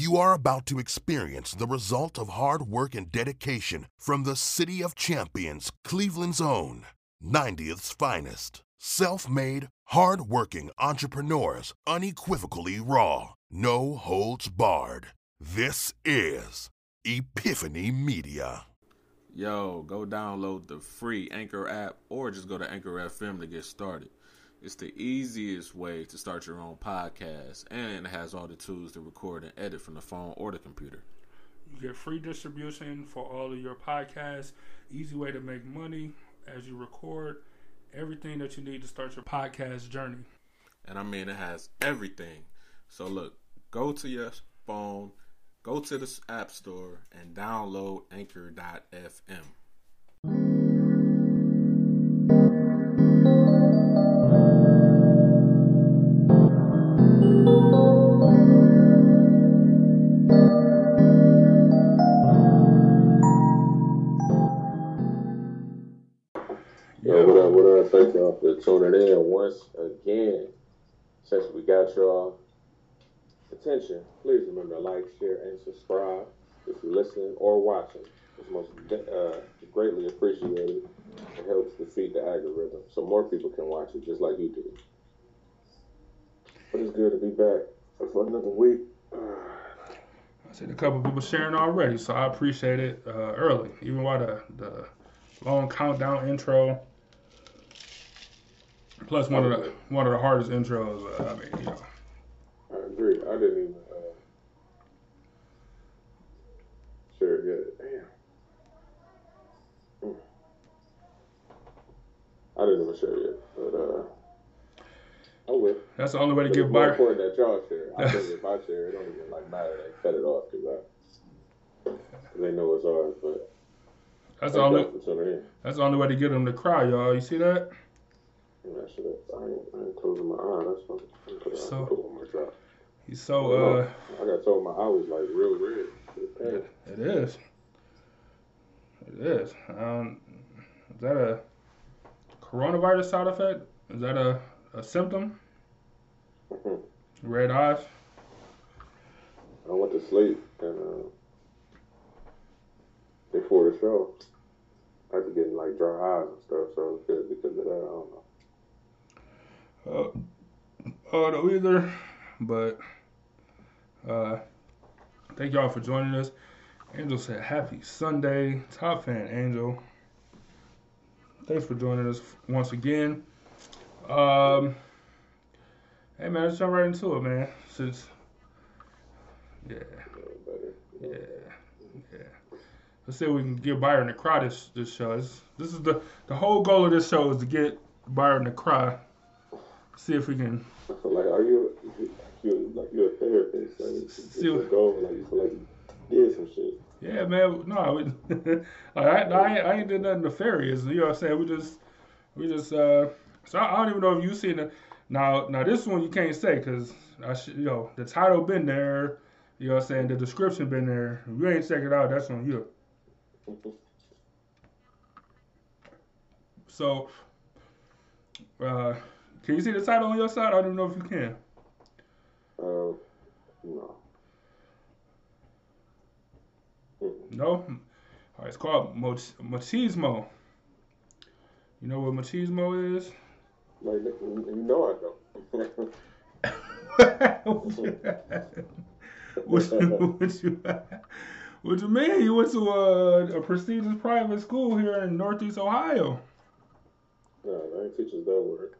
You are about to experience the result of hard work and dedication from the City of Champions, Cleveland's own, 90th's finest. Self made, hard working entrepreneurs, unequivocally raw, no holds barred. This is Epiphany Media. Yo, go download the free Anchor app or just go to Anchor FM to get started. It's the easiest way to start your own podcast and it has all the tools to record and edit from the phone or the computer. You get free distribution for all of your podcasts, easy way to make money as you record, everything that you need to start your podcast journey. And I mean, it has everything. So, look, go to your phone, go to the App Store, and download Anchor.fm. y'all for tuning in once again. Since we got y'all attention, please remember to like, share, and subscribe if you're listening or watching. It's most uh, greatly appreciated. It helps defeat the algorithm so more people can watch it just like you did. But it's good to be back for another week. I seen a couple people sharing already, so I appreciate it uh, early, even while the, the long countdown intro. Plus one of the one of the hardest intros. Uh, I mean, you know, I agree. I didn't even uh, yet. Damn. I didn't even share yet, but uh, I will. that's the only way to But get it's more by. important that y'all share. I think if I share, it don't even like matter. They cut it off because I, cause they know it's ours. But That's the only y'all for tuning in. that's the only way to get them to cry, y'all. You see that? And that shit, I ain't, I ain't closing my eye. That's what I'm put So- on. Put one more drop. He's so uh, I got told my eye was like real red. It it is. It is. Um, is that a coronavirus side effect? Is that a, a symptom? Mhm. Red eyes. I went to sleep and uh, before the show, I was getting like dry eyes and stuff. So it was good because of that. I don't know. Uh, uh, no either. But uh, thank y'all for joining us. Angel said, "Happy Sunday, top fan Angel." Thanks for joining us once again. Um, hey man, let's jump right into it, man. Since yeah, Yeah, yeah, yeah. Let's see if we can get Byron to cry this this show. This, this is the the whole goal of this show is to get Byron to cry. See if we can I feel like are you you like you're a therapist? Like, See goal. Like you feel like you did some shit. Yeah, man. No, we, like, I, I, ain't- I ain't did nothing nefarious. You know what I'm saying? We just, we just. uh So I, I don't even know if you seen it. Now, now this one you can't say because I should, you know, the title been there. You know what I'm saying? The description been there. If you ain't check it out, that's on you. So, uh, can you see the title on your side? I don't even know if you can. Uh, no. No. All right, it's called machismo. You know what machismo is? Like you you know I don't. what, you, what, you, what you mean? You went to a, a prestigious private school here in Northeast Ohio. No, I ain't teachers that word.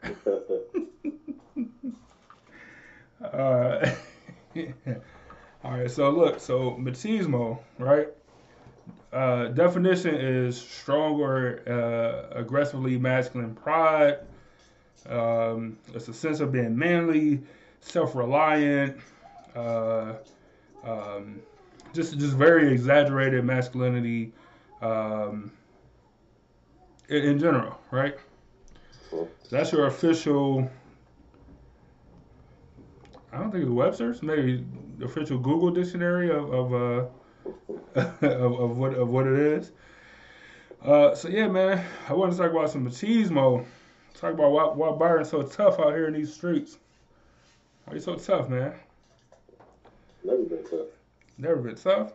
Uh, all right, so look, so machismo, right? Uh, definition is strong or uh, aggressively masculine pride. Um, it's a sense of being manly, self-reliant, uh, um, just just very exaggerated masculinity um, in, in general, right? That's your official. I don't think it's Webster's. Maybe the official Google dictionary of of uh, of, of what of what it is. Uh, so yeah, man, I want to talk about some machismo. Talk about why why Byron's so tough out here in these streets. Why you so tough, man? Never been tough. Never been tough.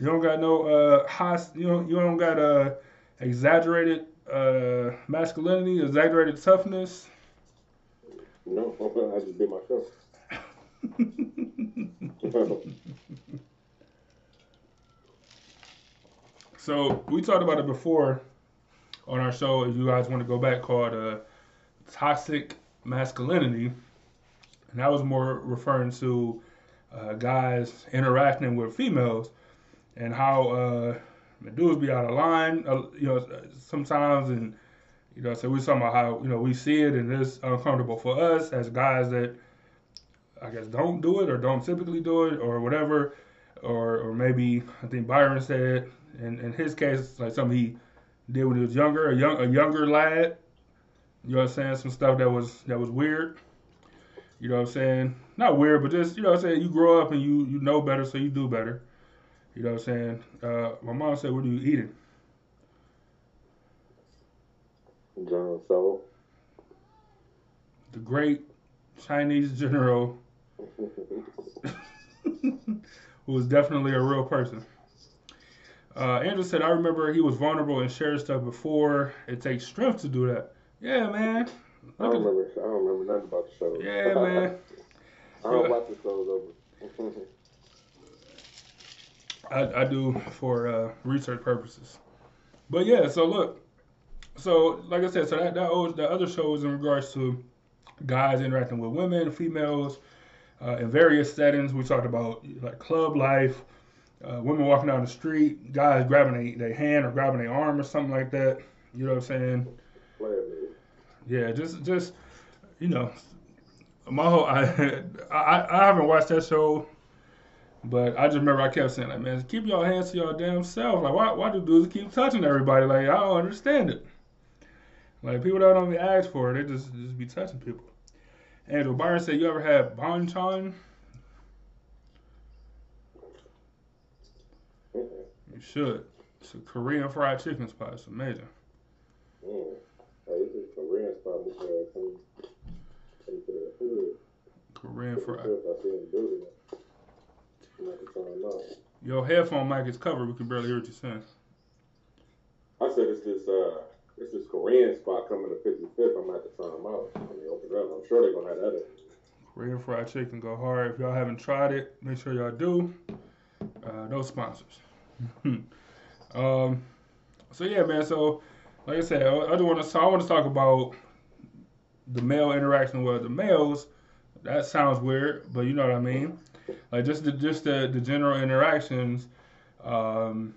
You don't got no uh high. You don't. You don't got uh exaggerated uh masculinity, exaggerated toughness. No, I just be myself. so we talked about it before on our show. If you guys want to go back, called uh, toxic masculinity, and that was more referring to uh, guys interacting with females and how uh, dudes be out of line, uh, you know, sometimes, and you know, so we're talking about how you know we see it and it's uncomfortable for us as guys that I guess don't do it or don't typically do it or whatever, or or maybe I think Byron said in in his case like something he did when he was younger, a young a younger lad. You know what I'm saying? Some stuff that was that was weird. You know what I'm saying? Not weird, but just you know what I'm saying. You grow up and you you know better, so you do better. You know what I'm saying? Uh, my mom said, "What are you eating?" General Tso. The great Chinese general, who was definitely a real person. Uh, Andrew said, "I remember he was vulnerable and shared stuff before. It takes strength to do that." Yeah, man. I don't remember. I don't remember nothing about the show. Yeah, man. I don't watch the shows over. I, I do for uh, research purposes. But yeah, so look, so like I said, so that that, was, that other show is in regards to guys interacting with women, females, uh, in various settings. We talked about like club life, uh, women walking down the street, guys grabbing their hand or grabbing their arm or something like that. You know what I'm saying? Yeah, just just you know, my whole I I, I haven't watched that show, but I just remember I kept saying like, man, keep your hands to your damn self. Like, why why do dudes keep touching everybody? Like, I don't understand it. Like, people don't only ask for it; they just just be touching people. Andrew Byron said, "You ever had? Mm-mm. You should. It's a Korean fried chicken spot. It's amazing. Mm. Hey, this is Korean spot. This come, come to the hood. Korean fried. Your headphone mic is covered. We can barely hear what you're saying. I said it's this uh it's this Korean spot coming to 55th. I'm gonna have to try them out when they open up. I'm sure they're gonna have that. Korean fried chicken go hard. If y'all haven't tried it, make sure y'all do. Uh, no sponsors. um, so yeah, man. So like I said, I, I just want to. So I want to talk about the male interaction with the males. That sounds weird, but you know what I mean. Like just the just the, the general interactions. Um,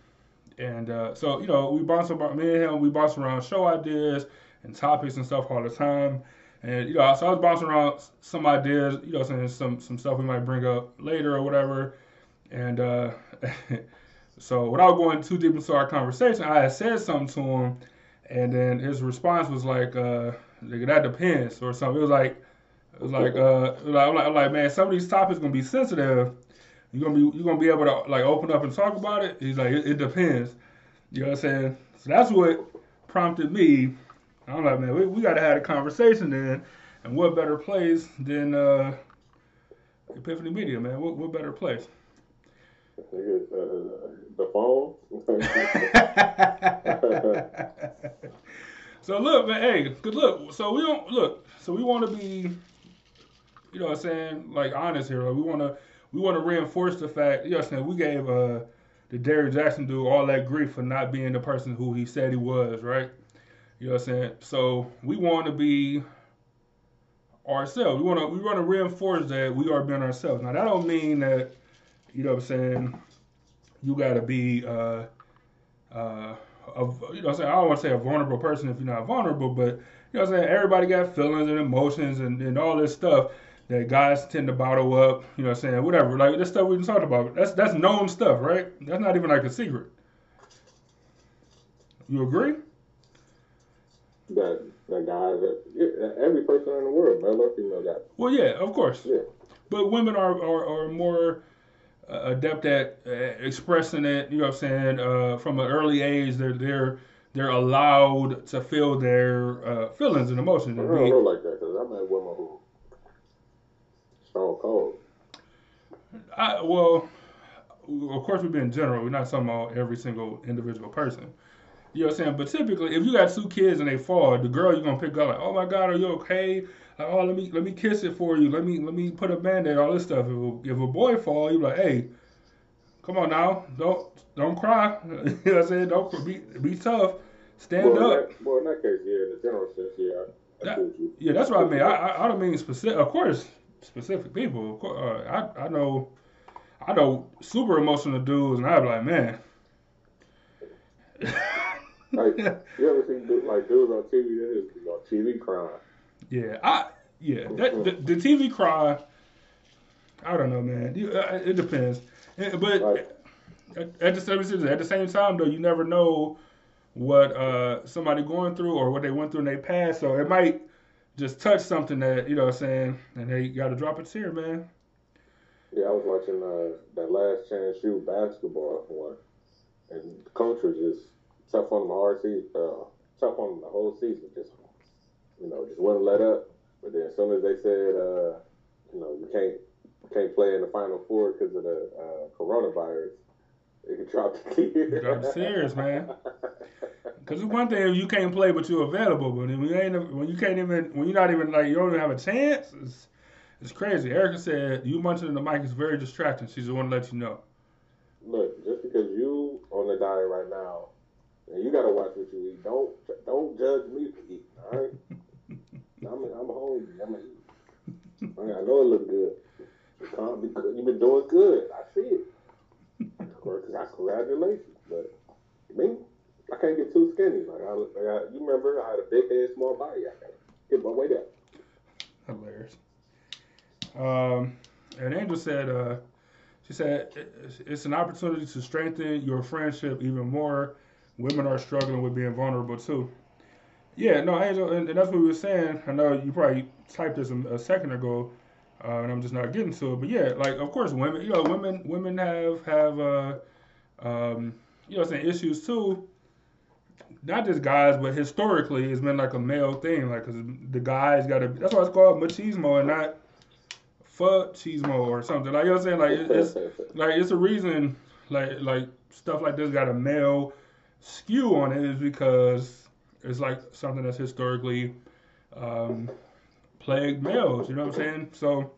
and uh, so you know, we bounce about me and him. We bounce around show ideas and topics and stuff all the time. And you know, so I was bouncing around some ideas, you know, saying some some stuff we might bring up later or whatever. And uh, so without going too deep into our conversation, I had said something to him, and then his response was like, uh, "Nigga, that depends," or something. It was like, like, uh, like, I'm like, I'm like, man, some of these topics gonna be sensitive. You're gonna be you're gonna be able to like open up and talk about it. He's like, it, it depends. You know what I'm saying? So that's what prompted me. I'm like, man, we, we got to have a conversation then. And what better place than uh, Epiphany Media, man? What, what better place? Nigga, uh, the phone. so look, man, hey, good look. So we don't look. So we want to be, you know, what I'm saying like honest here. Like we want to, we want to reinforce the fact. You know, what I'm saying we gave uh the Derrick Jackson dude all that grief for not being the person who he said he was, right? You know what I'm saying? So we want to be ourselves. We want to we want to reinforce that we are being ourselves. Now that don't mean that you know what I'm saying. You got to be uh uh of you know what I'm saying. I don't want to say a vulnerable person if you're not vulnerable, but you know what I'm saying. Everybody got feelings and emotions and, and all this stuff that guys tend to bottle up. You know what I'm saying. Whatever. Like this stuff we been talking about. That's that's known stuff, right? That's not even like a secret. You agree? that that guy that every person in the world, male or female, got Well, yeah, of course. yeah. But women are are, are more uh, adept at uh, expressing it. You know what I'm saying? Uh, from an early age, they're they're they're allowed to feel their uh, feelings and emotions. I don't know like that because I met women who Stone Cold. I, well, of course, we've been general. We're not talking about every single individual person. You know what I'm saying? But typically, if you got two kids and they fall, the girl you're gonna pick up like, oh my god, are you okay? Like, oh, let me let me kiss it for you. Let me let me put a band-aid, all this stuff. If a, if a boy fall, you're like, hey, come on now, don't don't cry. you know what I'm saying? Don't be be tough. Stand well, up. In that, well, in that case, yeah, in the general sense, yeah. I, I That- Yeah, that's what I mean. I I, I don't mean specific. Of course, specific people. Uh, I I know, I know super emotional dudes, and I'm like, man. Like, you ever seen du- like dudes on TV that is on TV crying? Yeah, I yeah. That, the, the TV cry. I don't know, man. You, uh, it depends. Eh, But Right. at, at the same at the same time, though, you never know what uh somebody going through or what they went through in their past. So it might just touch something that you know what I'm saying, and they got to drop a tear, man. Yeah, I was watching uh, that Last Chance U basketball one, and the coach was just tough on the hard season, uh, tough on the whole season. Just you know, just wouldn't let up. But then as soon as they said, uh, you know, you can't can't play in the final four because of the uh, coronavirus, it dropped the tear. Drop the tears, man. Because it's one thing if you can't play but you're available, but when you ain't when you can't even when you're not even like you don't even have a chance, it's it's crazy. Erica said you mentioning the mic is very distracting. She just want to let you know. Look, just because you on the diet right now, and you gotta watch what you eat. Don't don't judge me for eating. All right, I'm I'm hungry. I'm gonna. I, know it look good. You can't be good. You've been doing good. I see it. Of course, congratulations. But me, I can't get too skinny. Like I, like I, you remember, I had a big head, small body. I gotta get my weight up. Hilarious. Um, and Angel said, uh, she said, "It's- an opportunity to strengthen your friendship even more. Women are struggling with being vulnerable too. Yeah, no, Angel, and, and that's what we were saying. I know you probably typed this a, a second ago, uh, and I'm just not getting to it. But yeah, like of course, women, you know, women, women have have, uh, um, you know, saying issues too. Not just guys, but historically, it's been like a male thing. Like, cause the guys got to. That's why it's called machismo and not fuchismo or something. Like you know what I'm saying? Like it- it's like it's a reason. Like like stuff like this got a male skew on it is because it's like something that's historically um, plagued males. You know what I'm saying? So.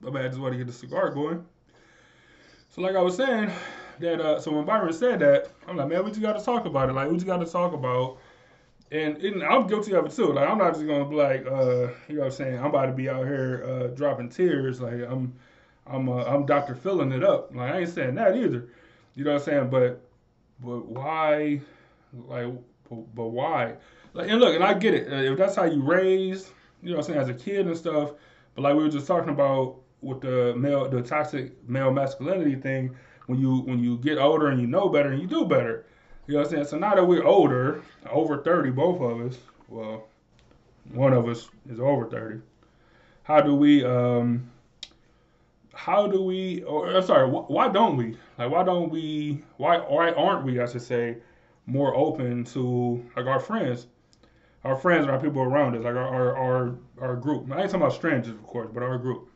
My bad, I just want to get the cigar going. So, like I was saying, that uh, so when Byron said that, I'm like, man, we just got to talk about it. Like, we just got to talk about, and, and I'm guilty of it too. Like, I'm not just gonna be like, uh, you know, what I'm saying, I'm about to be out here uh, dropping tears. Like, I'm, I'm, uh, I'm Doctor filling it up. Like, I ain't saying that either. You know what I'm saying? But, but why, like, but, why? Like, and look, and I get it. Uh, if that's how you raised, you know, what I'm saying, as a kid and stuff. But like we were just talking about with the male, the toxic male masculinity thing, when you when you get older and you know better and you do better. You know what I'm saying? So now that we're older, over 30, both of us, well, one of us is over 30. How do we, um, how do we, or I'm sorry, wh- why don't we? Like, why don't we, why, why aren't we, I should say, more open to, like, our friends? Our friends and our people around us, like our, our, our, our group. I ain't talking about strangers, of course, but our group.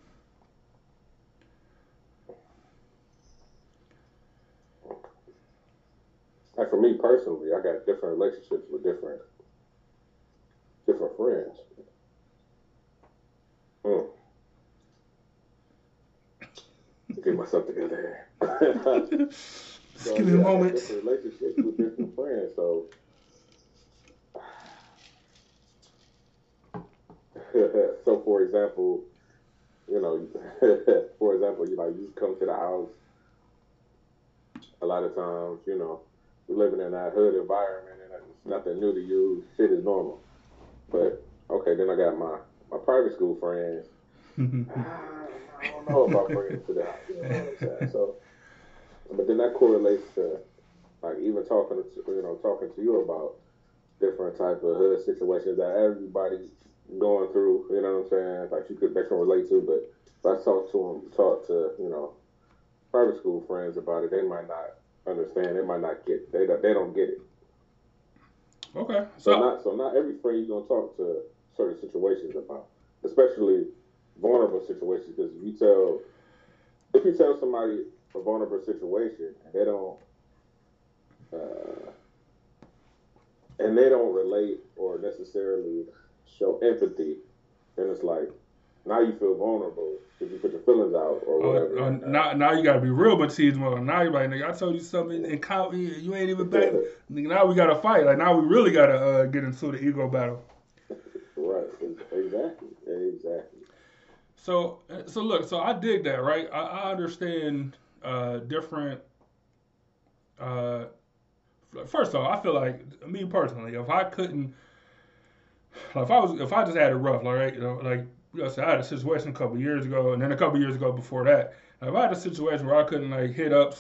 Like for me personally, I got different relationships with different different friends. Hmm. Get myself together. Just give me a yeah, got moment. Relationships with different friends. So, so for example, you know, for example, you like you come to the house. A lot of times, you know, we're living in that hood environment, and it's nothing new to you. Shit is normal. But okay, then I got my my private school friends. Mm-hmm. Ah, I don't know about bringing it to the house. You know So, but then that correlates to like even talking to you know talking to you about different type of hood situations that everybody going through. You know what I'm saying? Like you could they can relate to. But if I talk to them, talk to you know private school friends about it, they might not understand. They might not get. They they don't get it. Okay. So So, not so not every friend you're gonna talk to certain situations about, especially vulnerable situations. Because if you tell if you tell somebody a vulnerable situation and they don't uh, and they don't relate or necessarily show empathy, then it's like now you feel vulnerable because you put your feelings out or Uh, whatever. uh, now, now you gotta be real machismo. Now you're like, nigga, I told you something and count you, you ain't even back. Nigga, now we gotta fight. Like now we really gotta uh, get into the ego battle. right, exactly, exactly. So, uh, so look, so I dig that, right? I, I understand uh, different. Uh, first off, I feel like me personally, if I couldn't, like if I was, if I just had it rough, like right, you know, like know, so I had a situation a couple years ago, and then a couple years ago before that, if I had a situation where I couldn't like hit up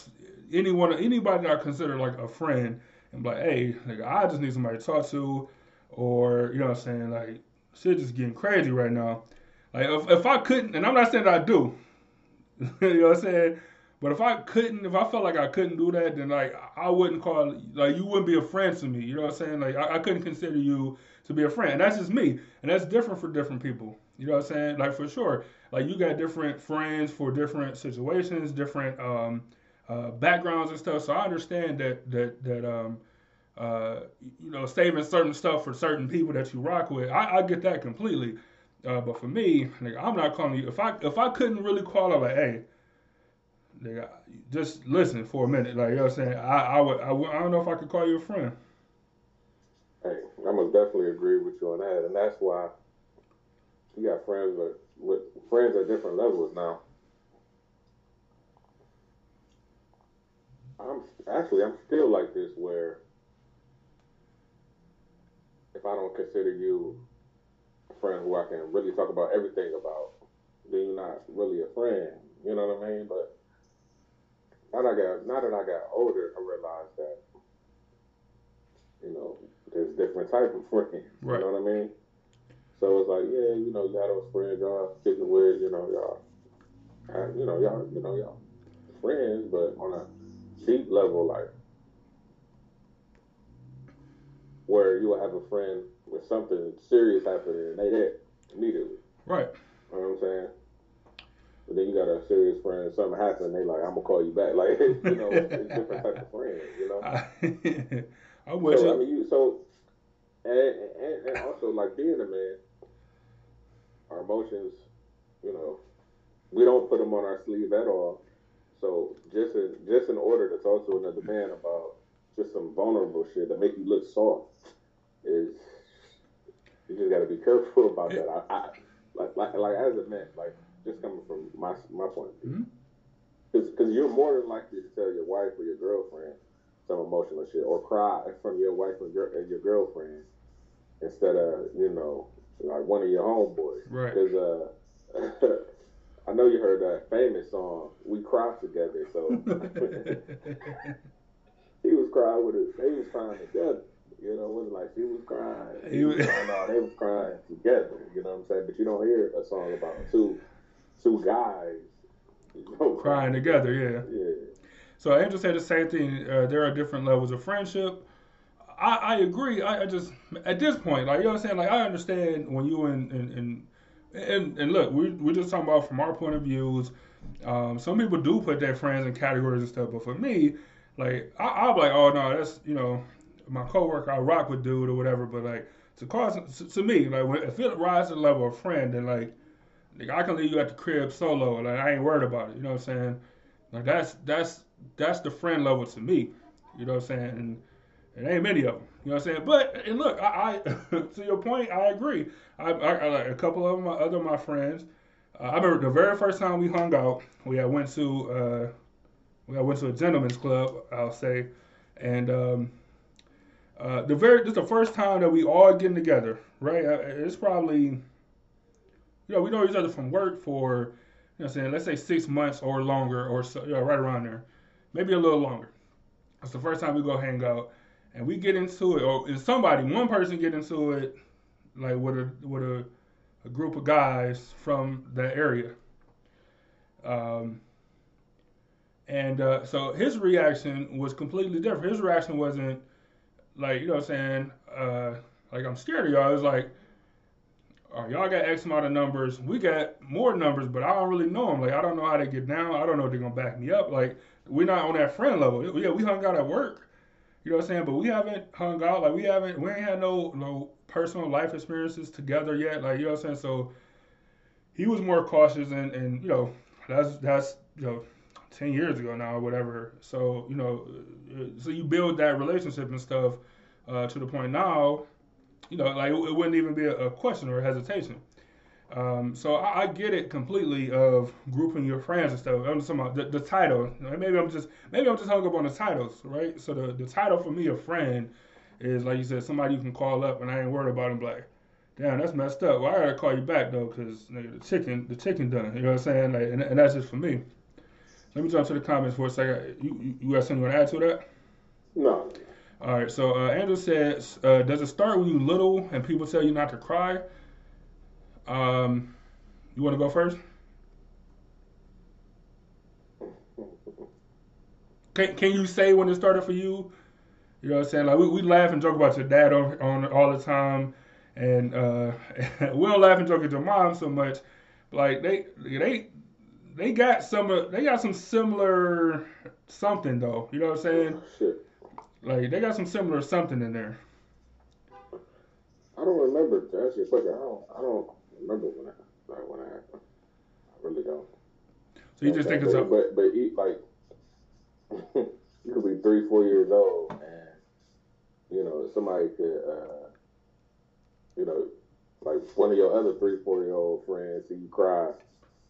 anyone, anybody that I consider like a friend, and like, hey, like I just need somebody to talk to, or you know what I'm saying, like shit just getting crazy right now. Like if, if I couldn't, and I'm not saying I do, you know what I'm saying. But if I couldn't, if I felt like I couldn't do that, then like I wouldn't call like you wouldn't be a friend to me. You know what I'm saying? Like I, I couldn't consider you to be a friend. And that's just me. And that's different for different people. You know what I'm saying? Like for sure. Like you got different friends for different situations, different um, uh, backgrounds and stuff. So I understand that that that um, uh, you know saving certain stuff for certain people that you rock with. I, I get that completely. Uh, but for me, like, I'm not calling you. If I if I couldn't really call I'm like, hey, nigga, just listen for a minute. Like you know what I'm saying. I I would I, I don't know if I could call you a friend. Hey, I must definitely agree with you on that, and that's why you got friends with, with friends at different levels now. I'm actually I'm still like this where if I don't consider you a friend who I can really talk about everything about, then you're not really a friend. You know what I mean? But now that I got now that I got older, I realized that you know there's different type of friends. Right. You know what I mean? So it's like, yeah, you know, y'all those friends y'all kicking with, you know, y'all, uh, you know, y'all, you know, y'all friends, but on a deep level, like where you will have a friend with something serious happening and they there immediately. Right. You know what I'm saying? But then you got a serious friend, something happened, and they like, I'm gonna call you back. Like, you know, it's different type of friends, you know. I, I'm with So, I mean, you so, and, and and also like being a man, our emotions, you know, we don't put them on our sleeve at all. So just in just in order to talk to another man about just some vulnerable shit that make you look soft is you just got to be careful about that. I, I like like like as a man, like just coming from my my point of view, mm-hmm. because you're more than likely to tell your wife or your girlfriend some emotional shit or cry from your wife and your, and your girlfriend instead of you know like one of your homeboys. Right. Because uh, I know you heard that famous song "We Cry Together," so he was crying with it. They was crying together. You know, it wasn't like she was crying. He was- crying, no, they was crying together. You know what I'm saying? But you don't hear a song about two two guys you know, Crying together, yeah. Yeah. So Angel said the same thing. Uh, there are different levels of friendship. I, I agree. I, I just at this point, like you know what I'm saying. Like I understand when you and and and and, and look, we we're just talking about from our point of views. Um, some people do put their friends in categories and stuff, but for me, like I, I'm like, oh no, that's you know my coworker, I rock with dude or whatever. But like to cause to, me, like when, if it rises to the level of friend, then like, like I can leave you at the crib solo. Like I ain't worried about it. You know what I'm saying? Like that's that's that's the friend level to me. You know what I'm saying? And it ain't many of them. You know what I'm saying? But and look, I, I to your point, I agree. I, I, I like a couple of my other my friends. Uh, I remember the very first time we hung out, we had went to uh, we had went to a gentleman's club, I'll say, and um, uh, the very this the first time that we all getting together, right? Uh, It's probably you know we know each other from work for you know I'm saying let's say six months or longer or so, you know, right around there, maybe a little longer. It's the first time we go hang out, and we get into it, or is somebody, one person get into it, like with a with a, a group of guys from that area. Um, and uh, so his reaction was completely different. His reaction wasn't like you know what I'm saying, uh, like I'm scared of y'all. It was like all right, y'all got X amount of numbers. We got more numbers, but I don't really know them. Like, I don't know how they get down. I don't know if they're gonna back me up. Like, we're not on that friend level. Yeah, we hung out at work. You know what I'm saying? But we haven't hung out. Like, we haven't. We ain't had no no personal life experiences together yet. Like, you know what I'm saying? So he was more cautious, and and you know, that's that's you know. 10 years ago now or whatever so you know so you build that relationship and stuff uh, to the point now you know, like it, wouldn't even be a, a question or a hesitation. Um, so I, I, get it completely of grouping your friends and stuff. I'm just talking about the, the title. Maybe I'm just maybe I'm just hung up on the titles, right? So the, the title for me, a friend, is like you said, somebody you can call up and I ain't worried about them. Like, damn, that's messed up. Well, I gotta call you back though, cause the chicken, the chicken done. You know what I'm saying? Like, and, and that's just for me. Let me jump to the comments for a second. You you, you got something you want to add to that? No. All right, so uh, Andrew says, uh, does it start when you little and people tell you not to cry? Um, you want to go first? Can, can you say when it started for you? You know what I'm saying? Like we, we laugh and joke about your dad on, on all the time, and uh, we don't laugh and joke at your mom so much. Like they they they got some they got some similar something though. You know what I'm saying? Shit. Like they got some similar something in there. I don't remember to answer your question. I don't. I don't remember when I like when I happened. I really don't. So you just think it's a but but he, like you could be three four years old and you know somebody could uh, you know like one of your other three four year old friends see you cry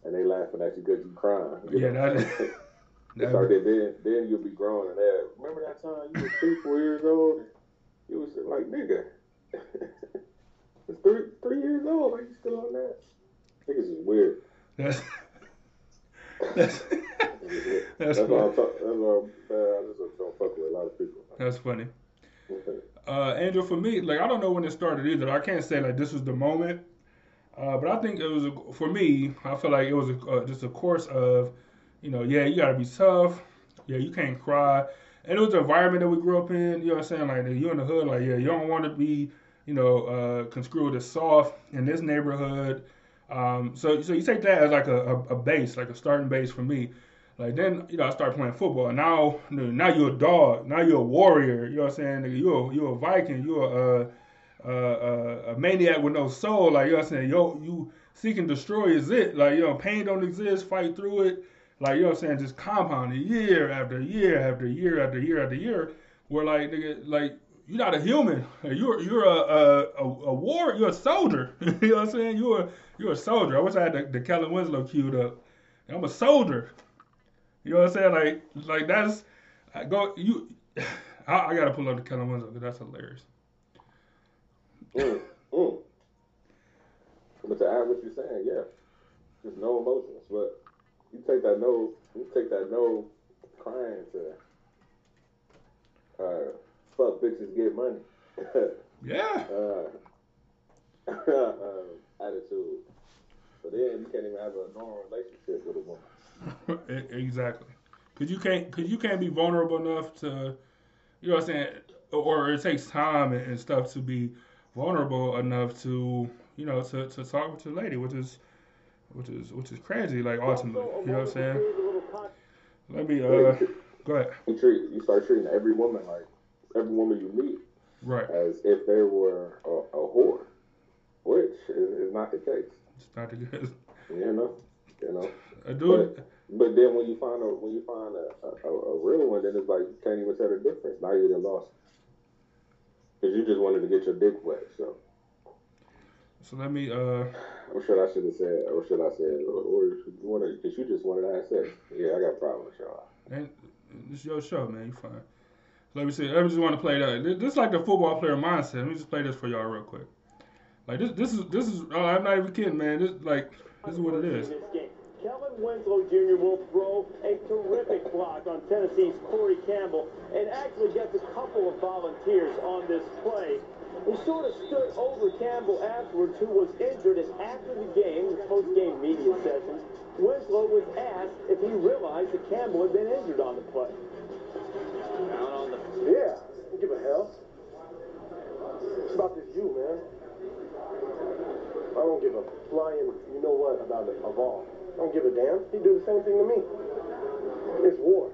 and they laughing at you because you crying. You yeah, know? that. That, so then, then, then you'll be growing and that. Remember that time you were three, four years old? You was like, nigga, it's three, three years old. Are you still on that? Niggas is weird. That's that's that's, that's why I'm talk, that's why uh, I just don't fuck with a lot of people. That's funny. Uh, Angel, for me, like I don't know when it started either. I can't say like this was the moment, uh, but I think it was a, for me. I feel like it was a, uh, just a course of you know, yeah, you gotta be tough. Yeah, you can't cry. And it was the environment that we grew up in. You know what I'm saying? Like you're in the hood. Like yeah, you don't want to be, you know, uh, construed as soft in this neighborhood. Um, so so you take that as like a, a, a, base, like a starting base for me. Like then you know I start playing football. Now now you're a dog. Now you're a warrior. You know what I'm saying? You're you're a Viking. You're a, a, a, maniac with no soul. Like you know what I'm saying? Yo, you seek and destroy is it? Like you know pain don't exist. Fight through it like you know what I'm saying, just compounding year after year after year after year after year. Where like nigga, like you're not a human. You're you're a a, a, war. You're a soldier. you know what I'm saying? You're you're a soldier. I wish I had the, the Kellen Winslow queued up. I'm a soldier. You know what I'm saying? Like like that's I go you. I, I gotta pull up the Kellen Winslow because that's hilarious. Mm, mm. But to add what you're saying, yeah, there's no emotions, but you take that no, you take that no crying to uh, fuck bitches get money. yeah. Uh, uh, attitude. But then you can't even have a normal relationship with a woman. exactly. Cause you can't, cause you can't be vulnerable enough to, you know what I'm saying, or it takes time and, and stuff to be vulnerable enough to, you know, to, to talk with your lady, which is which is which is crazy. Like ultimately, you know what I'm saying? Let me uh, go ahead. You treat you start treating every woman like every woman you meet, right, as if they were a, a whore, which is, is, not the case. It's not the case. You know, you know. A dude. But, but then when you find a when you find a, a, a, real one, then it's like you can't even tell the difference. Now you're lost because you just wanted to get your dick wet. So. So let me. uh Or should I should have said, or should I say, or, or you wanted, because you just wanted to have sex. Yeah, I got a problem with y'all. And it's your show, man. You fine. Let me see. I just want to play that. This is like the football player mindset. Let me just play this for y'all real quick. Like this, this is this is. Oh, I'm not even kidding, man. This like this is what it is. Kellen Winslow Jr. will throw a terrific block on Tennessee's Corey Campbell and actually gets a couple of volunteers on this play. He sort of stood over Campbell afterwards, who was injured, and after the game, the post-game media session, Winslow was asked if he realized that Campbell had been injured on the play. Yeah, give a hell. It's about this you, man. I don't give a flying, you know what, about it, of all. I don't give a damn. He do the same thing to me. It's war.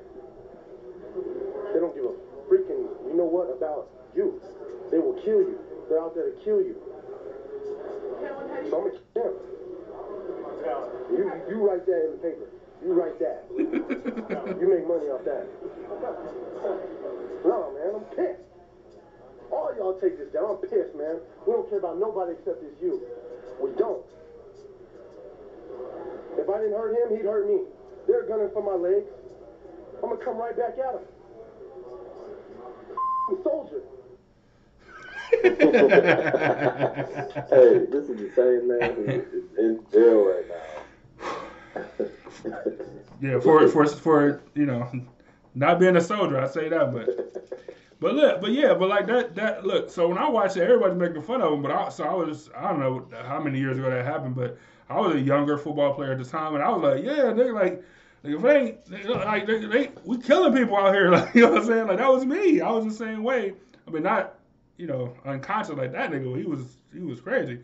They don't give a freaking, you know what, about you. They will kill you. They're out there to kill you. So I'm kill them. You, you write that in the paper. You write that. you make money off that. No, man, I'm pissed. All y'all take this down. I'm pissed, man. We don't care about nobody except it's you. We don't. If I didn't hurt him, he'd hurt me. They're gunning for my legs. I'm gonna come right back at him. Soldier. Hey, this is the same man who is in jail right now. Yeah, for for for you know, not being a soldier, I say that, but but look, but yeah, but like that that look. So when I watched it, everybody's making fun of him, but I so I was I don't know how many years ago that happened, but I was a younger football player at the time, and I was like, yeah, nigga, like. like, If they ain't they- like they, they, we killing people out here, like you know what I'm saying? Like that was me. I was the same way. I mean, not you know unconscious like that nigga. He was he was crazy.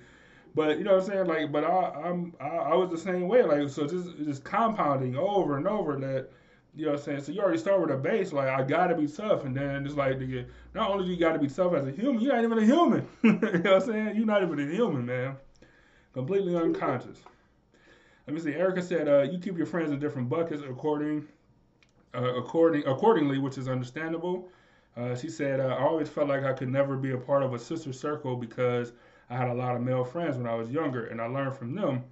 But you know what I'm saying? Like, but I, I'm I, I was the same way. Like, so just just compounding over and over that. You know what I'm saying? So you already start with a base, like I gotta be tough, and then it's like nigga, not only do you gotta be tough as a human, you're not even a human. you know what I'm saying? You're not even a human, man. Completely unconscious. Let me see. Erica said, uh, "You keep your friends in different buckets according, uh, according, accordingly, which is understandable." Uh, she said, uh, "I always felt like I could never be a part of a sister circle because I had a lot of male friends when I was younger, and I learned from them.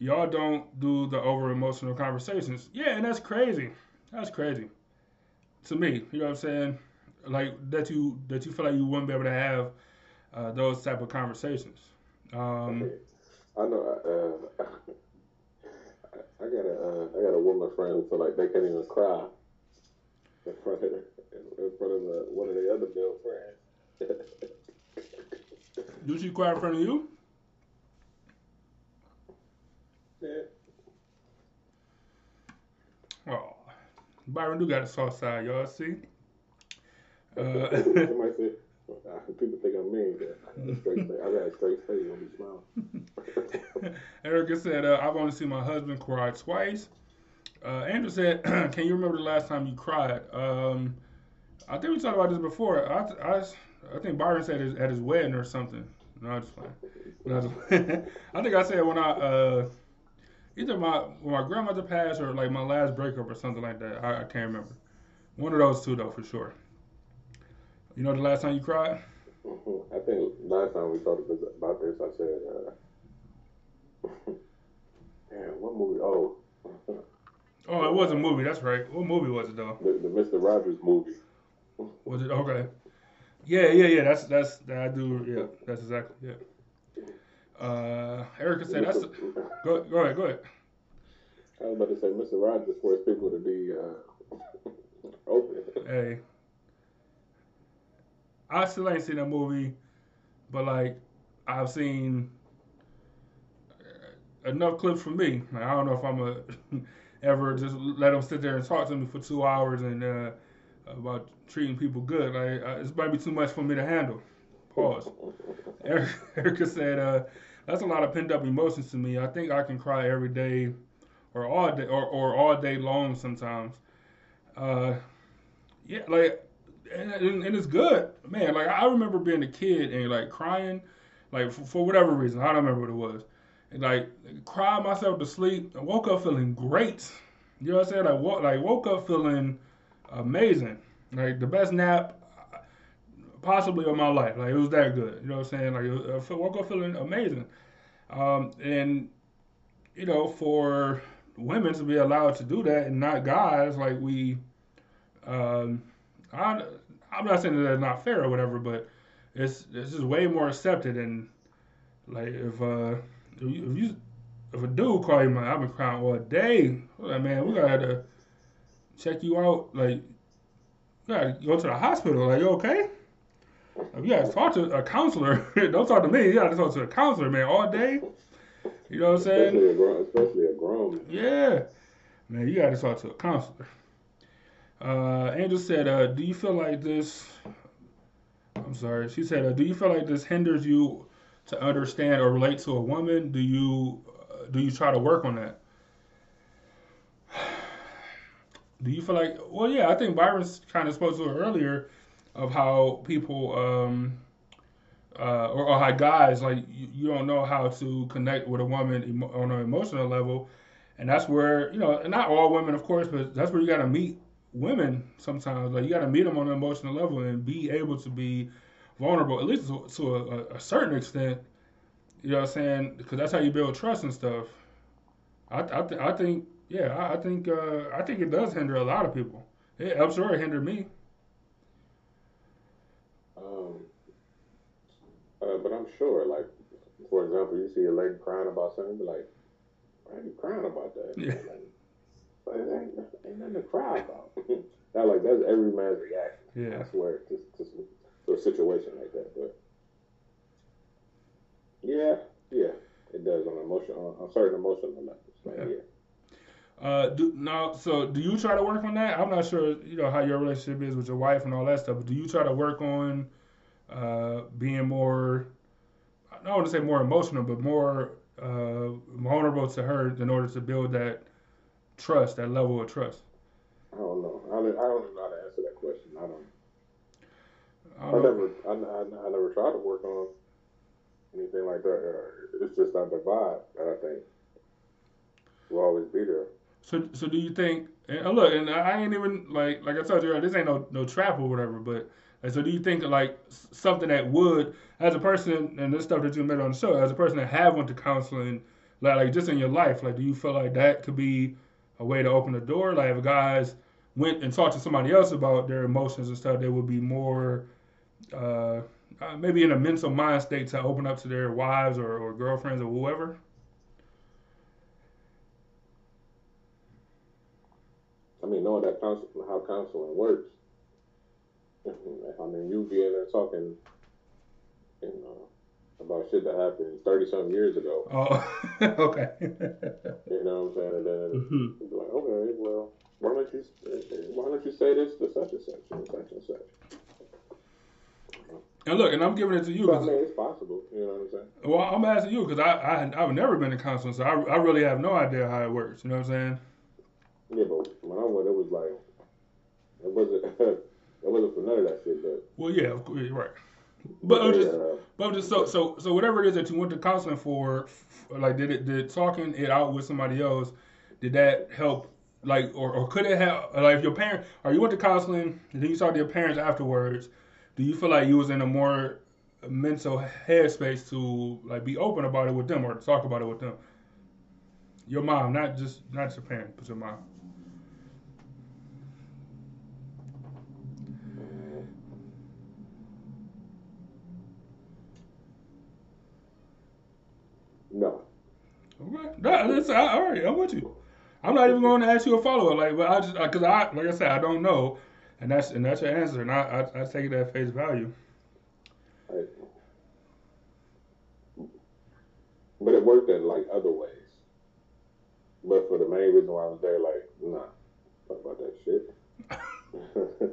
Y'all don't do the over emotional conversations. Yeah, and that's crazy. That's crazy to me. You know what I'm saying? Like that you that you feel like you wouldn't be able to have uh, those type of conversations. Um, I know. Uh, I got a uh, I got a woman friend who feel like they can't even cry in front of in front of uh, one of the other male friends. do she cry in front of you? yeah. Oh, Byron do got a soft side, y'all see. Uh, Somebody said, people think I'm mean, but I got a straight face. I got a straight face. Don't be smiling. Erica said, uh, I've only seen my husband cry twice. Uh, Andrew said, Can you remember the last time you cried? Um, I think we talked about this before. I, I, I think Byron said it at his wedding or something. No, I'm just playing. Just playing. I think I said when I, uh, either my when my grandmother passed or like my last breakup or something like that. I, I can't remember. One of those two, though, for sure. You know the last time you cried? Mhm. I think last time we talked about this, I said, uh, "Damn, what movie? Oh, Oh, it was a movie. That's right. What movie was it, though? the, the Mister Rogers movie." Was it okay? Yeah, yeah, yeah. That's that's that I do. Yeah, that's exactly yeah. Uh, Erica said that's. Go go ahead, go ahead. I was about to say Mister Rogers forced people to be uh, open. Hey, I still ain't seen that movie, but like I've seen enough clips for me. Like, I don't know if I'm a ever just let them sit there and talk to me for two hours and uh, about treating people good. Like uh, it's might be too much for me to handle. Pause. Erica said, uh, "That's a lot of pent up emotions to me. I think I can cry every day, or all day, or, or all day long sometimes. Uh, yeah, like, and, and, it's good, man. Like I remember being a kid and like crying, like for, for whatever reason, I don't remember what it was, and like cried myself to sleep and woke up feeling great. You know what I'm saying? Like woke, like woke up feeling amazing, like the best nap possibly of my life. Like it was that good. You know what I'm saying? Like was- I woke up feeling amazing. Um, and you know, for women to be allowed to do that and not guys, like we, um, I, I'm not saying that that's not fair or whatever, but it's it's just way more accepted. And like if uh if you, if, a dude call you, man, I've been crying all day. Like man, we gotta check you out. Like, gotta go to the hospital. Like, you okay? You gotta talk to a counselor. Don't talk to me. You gotta talk to a counselor, man, all day. You know what I'm saying? Especially a grown, especially a grown. man. Yeah. Man, you got to talk to a counselor. Uh, Angel said, uh, do you feel like this? I'm sorry. She said, uh, do you feel like this hinders you to understand or relate to a woman? Do you uh, do you try to work on that? Do you feel like? Well, yeah, I think Byron's kind of spoke to it earlier of how people um, uh, or, or how guys like you, you don't know how to connect with a woman emo- on an emotional level, and that's where you know not all women, of course, but that's where you got to meet women sometimes. Like you got to meet them on an emotional level and be able to be vulnerable, at least to, to a, a certain extent. You know what I'm saying? Because that's how you build trust and stuff. I I, th- I think yeah I, think uh, I think it does hinder a lot of people. It, I'm sure it hindered me. Um, uh, but I'm sure, like, for example, you see a lady crying about something, be like, why are you crying about that? Yeah. Like, ain't, ain't nothing to cry about. Not like that's every man's reaction. Yeah. I swear, to, to, to a situation like that. But yeah, yeah, it does on emotion on, on certain emotional levels. Like, Yeah. yeah. Uh, do now. So, do you try to work on that? I'm not sure, you know, how your relationship is with your wife and all that stuff. But do you try to work on uh, being more? I don't want to say more emotional, but more uh, vulnerable to her in order to build that trust, that level of trust. I don't know. I don't, I don't know how to answer that question. I don't. I I don't know. never, I, I, I never tried to work on anything like that. Uh, It's just not the vibe that I think will always be there. So, so do you think? And look, and I ain't even like like I told you, this ain't no no trap or whatever. But like, so do you think like something that would, as a person, and this stuff that you met on the show, as a person that have went to counseling, like like just in your life, like do you feel like that could be a way to open the door? Like if guys went and talked to somebody else about their emotions and stuff, they would be more. Uh, uh, maybe in a mental mind state to open up to their wives or, or girlfriends or whoever. I mean, knowing that how counseling works. I mean, you be in there talking, you know, about shit that happened thirty something years ago. Oh, okay. You know what I'm saying? And then Mhm. be like, okay, well, why don't you, why don't you say this to such and such and such and such? And look, and I'm giving it to you So, I 'cause- mean, it's possible. You know what I'm saying? well, I'm asking you because I, I I've never been to counseling, so I, I really have no idea how it works. You know what I'm saying? Yeah, but when I went, it was like it wasn't it wasn't for none of that shit. But Well, yeah, of course, you're right. But I'm just, uh, but I'm just so so so whatever it is that you went to counseling for, like did it did talking it out with somebody else, did that help? Like, or, or could it help? Like, if your parent, or you went to counseling, and then you saw your parents afterwards, do you feel like you was in a more mental headspace to like be open about it with them or talk about it with them? Your mom, not just not just your parent, but your mom. no, Okay, that, that's I, all right. I'm with you. I'm not even going to ask you a follow up, like, but I just because I like I said I don't know, and that's and that's your answer, and I I, I take it at face value. I, but it worked in like other ways. But for the main reason why I was there, like, nah, fuck about that shit.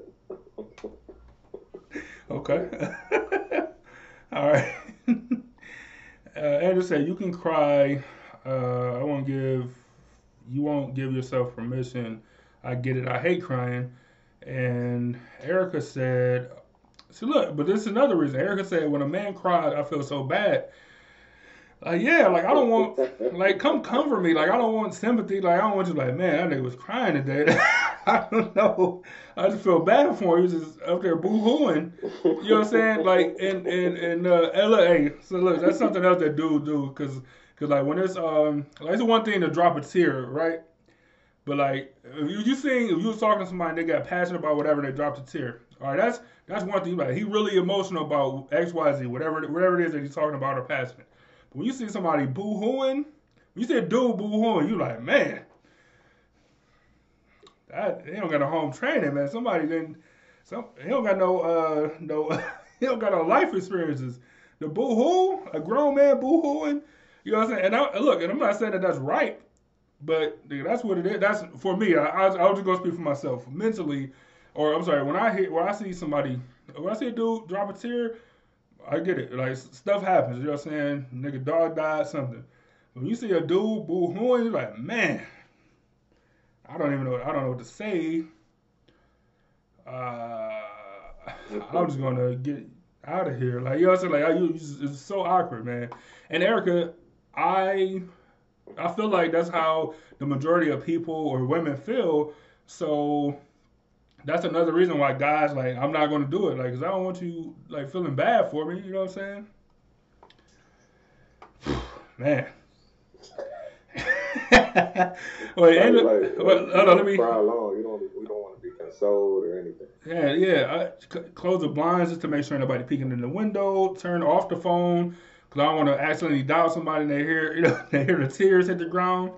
Okay. All right. uh, Andrew said you can cry. Uh, I won't give. You won't give yourself permission. I get it. I hate crying. And Erica said, "See, look, but this is another reason." Erica said, "When a man cried, I feel so bad." Like, yeah, like I don't want, like, come comfort me. Like, I don't want sympathy. Like, I don't want you, like, man, that nigga was crying today. I don't know. I just feel bad for him. He was just up there boo hooing. You know what I'm saying? Like, and and and uh, hey, look, hey, so look, that's something else that dude do, cause, cause like when it's um, like it's one thing to drop a tear, right? But like, if you you seen if you was talking to somebody and they got passionate about whatever, and they dropped a tear. All right, that's that's one thing. Like, he really emotional about X, Y, Z, whatever whatever it is that he's talking about or passionate. But when you see somebody boo hooing, you see a dude boo hooing, you like, man, that he don't got a home training, man. Somebody didn't. Some he don't got no uh no he don't got no life experiences. The boo hoo, a grown man boo hooing. You know what I'm saying? And I, look, and I'm not saying that that's right, but nigga, that's what it is. That's for me. I, I, I was just speak for myself mentally, or I'm sorry. When I hit, when I see somebody, when I see a dude drop a tear, I get it. Like stuff happens. You know what I'm saying? Nigga, dog died, something. When you see a dude boo hooing, you're like, man, I don't even know. I don't know what to say. Uh, I'm just gonna get out of here. Like you know what I'm saying? Like I, it's so awkward, man. And Erica, I I feel like that's how the majority of people or women feel. So that's another reason why guys like I'm not gonna do it. Like, cause I don't want you like feeling bad for me. You know what I'm saying? Man. Wait, like, well, hold on, let me. Cry along. You don't. We don't want to be consoled or anything. Yeah, yeah. I c- close the blinds just to make sure nobody peeking in the window. Turn off the phone because I don't want to accidentally dial somebody and they hear you know they hear the tears hit the ground.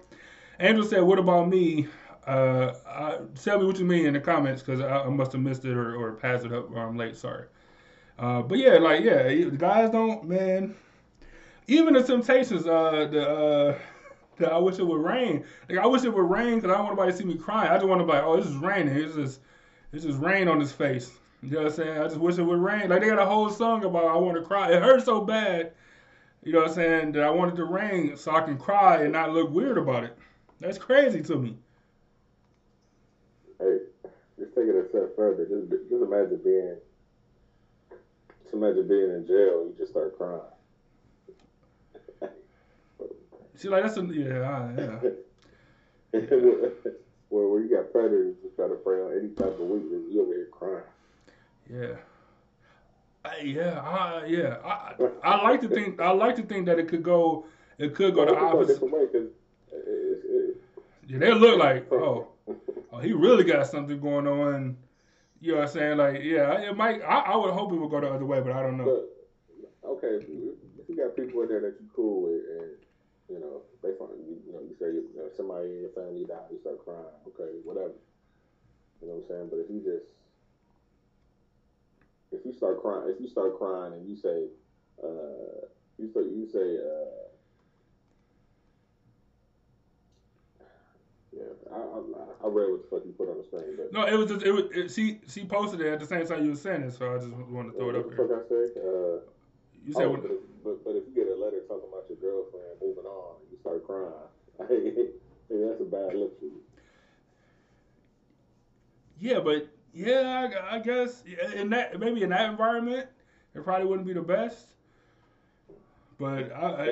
Angel said, "What about me? Uh, I, tell me what you mean in the comments because I, I, must have missed it or, or passed it up or I'm late. Sorry. Uh, but yeah, like yeah, guys don't man. Even the Temptations, uh, the uh, I wish it would rain. Like I wish it would rain because I don't want nobody to see me crying. I just want to be like, oh, this is raining. It's just it's just rain on his face. You know what I'm saying? I just wish it would rain. Like they got a whole song about I want to cry. It hurts so bad. You know what I'm saying? That I wanted to rain so I can cry and not look weird about it. That's crazy to me. Hey, just take it a step further. Just, just imagine being, just imagine being in jail. You just start crying. See, like that's a yeah, yeah. where, where you got predators just try to prey on any type of weakness, you over here crying. Yeah. I, yeah, I, yeah. I, I like to think. I like to think that it could go. It could go the opposite. Way, it, it, yeah, they look like oh. oh, oh, he really got something going on. You know what I'm saying? Like, yeah, it might. I, I would hope it would go the other way, but I don't know. But, okay, if you got people in there that you cool with, and you know, they find you, you know, you say you know, somebody in your family died, you start crying. Okay, whatever. You know what I'm saying? But if you just if you start crying, if you start crying and you say, uh, you say, you say, uh, yeah, I, I, I, read what the fuck you put on the screen, but no, it was just it was it, she she posted it at the same time you were saying it, so I just wanted to throw it up here. What I say? Uh, you said, oh, what, but, but if you get a letter talking about your girlfriend moving on, and you start crying, hey, that's a bad look for you. Yeah, but yeah, I, I guess in that maybe in that environment, it probably wouldn't be the best. But I, I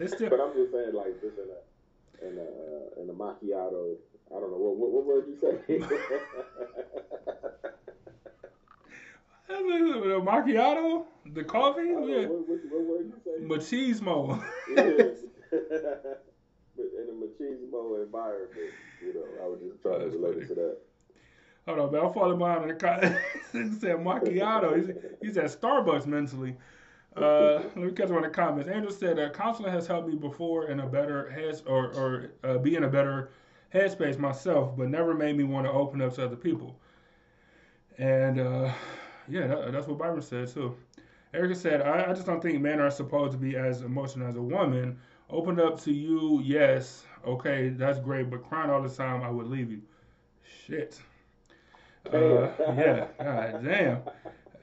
it's still. but I'm just saying, like this in a in a in a macchiato. I don't know what what, what word you say. The macchiato, the coffee. Yeah. What, what, what word you say? Machismo. yes. but in a machismo environment, you know, I would just try to relate funny. to that. Hold on, man. I'm falling behind in the car. he said macchiato. He's, he's at Starbucks mentally. Uh, let me catch one of the comments. Andrew said, uh, counseling has helped me before in a better head or, or uh, be in a better headspace myself, but never made me want to open up to other people. And uh, yeah, that, that's what Byron said too. Erica said, I, I just don't think men are supposed to be as emotional as a woman. Open up to you, yes, okay, that's great, but crying all the time, I would leave you. Shit. Uh, yeah, god damn.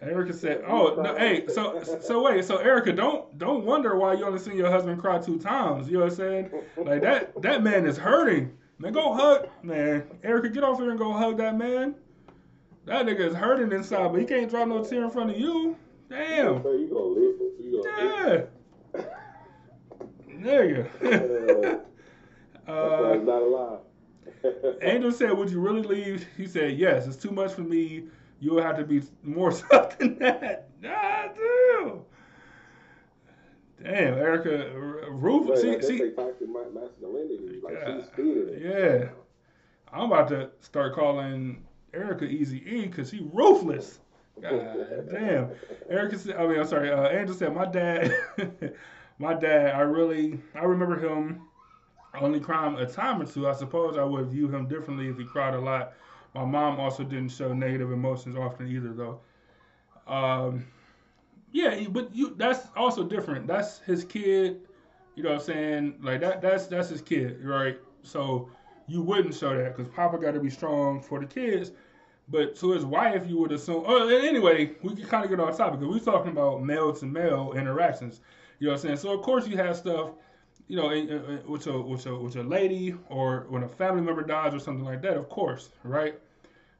Erica said, "Oh, no, hey, so so wait, so Erica, don't don't wonder why you only seen your husband cry two times. You know what I'm saying? Like that that man is hurting. Man, go hug, man. Erica, get off here and go hug that man. That nigga is hurting inside, but he can't drop no tear in front of you. Damn. So you gonna live? You gonna yeah. Nigga. uh, not alive. Angel said, "Would you really leave?" He said, "Yes. It's too much for me. You will have to be more tough than that." God damn. Damn, Erica, Roof. Right, see, like see, toxic masculinity. Like yeah, she's feeding it. Yeah, I'm about to start calling Erica Easy E because she ruthless. God damn. Erica said, I mean, I'm sorry. Uh, Angel said, my dad, my dad. I really, I remember him only crying a time or two. I suppose I would view him differently if he cried a lot. My mom also didn't show negative emotions often either, though. Um, yeah, but you that's also different. That's his kid. You know what I'm saying? Like that. That's that's his kid, right? So you wouldn't show that because Papa got to be strong for the kids. but to his wife, you would assume. Oh, anyway, we can kind of get off topic because we're talking about male to male interactions. You know what I'm saying? So of course you have stuff, you know, with a with a with a lady or when a family member dies or something like that. Of course, right?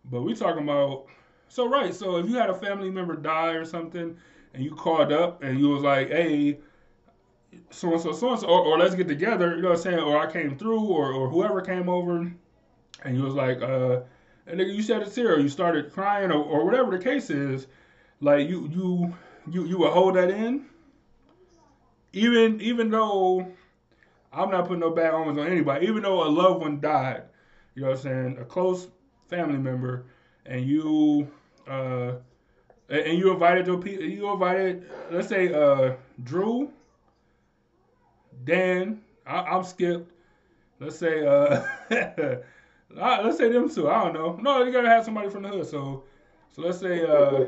But we talking about so right. So if you had a family member die or something, and you called up and you was like, hey. So and so, so and so, or, or let's get together. You know what I'm saying? Or I came through, or, or whoever came over, and you was like, uh, and nigga, you shed a tear, or you started crying, or, or whatever the case is, like you you you you would hold that in, even even though I'm not putting no bad omens on anybody, even though a loved one died, you know what I'm saying, a close family member, and you uh and you invited your people, you invited, let's say uh Drew, Dan, I, I'm skipped. let's say. Uh, let's say them two. I don't know. No, you gotta have somebody from the hood. So, so let's say, uh,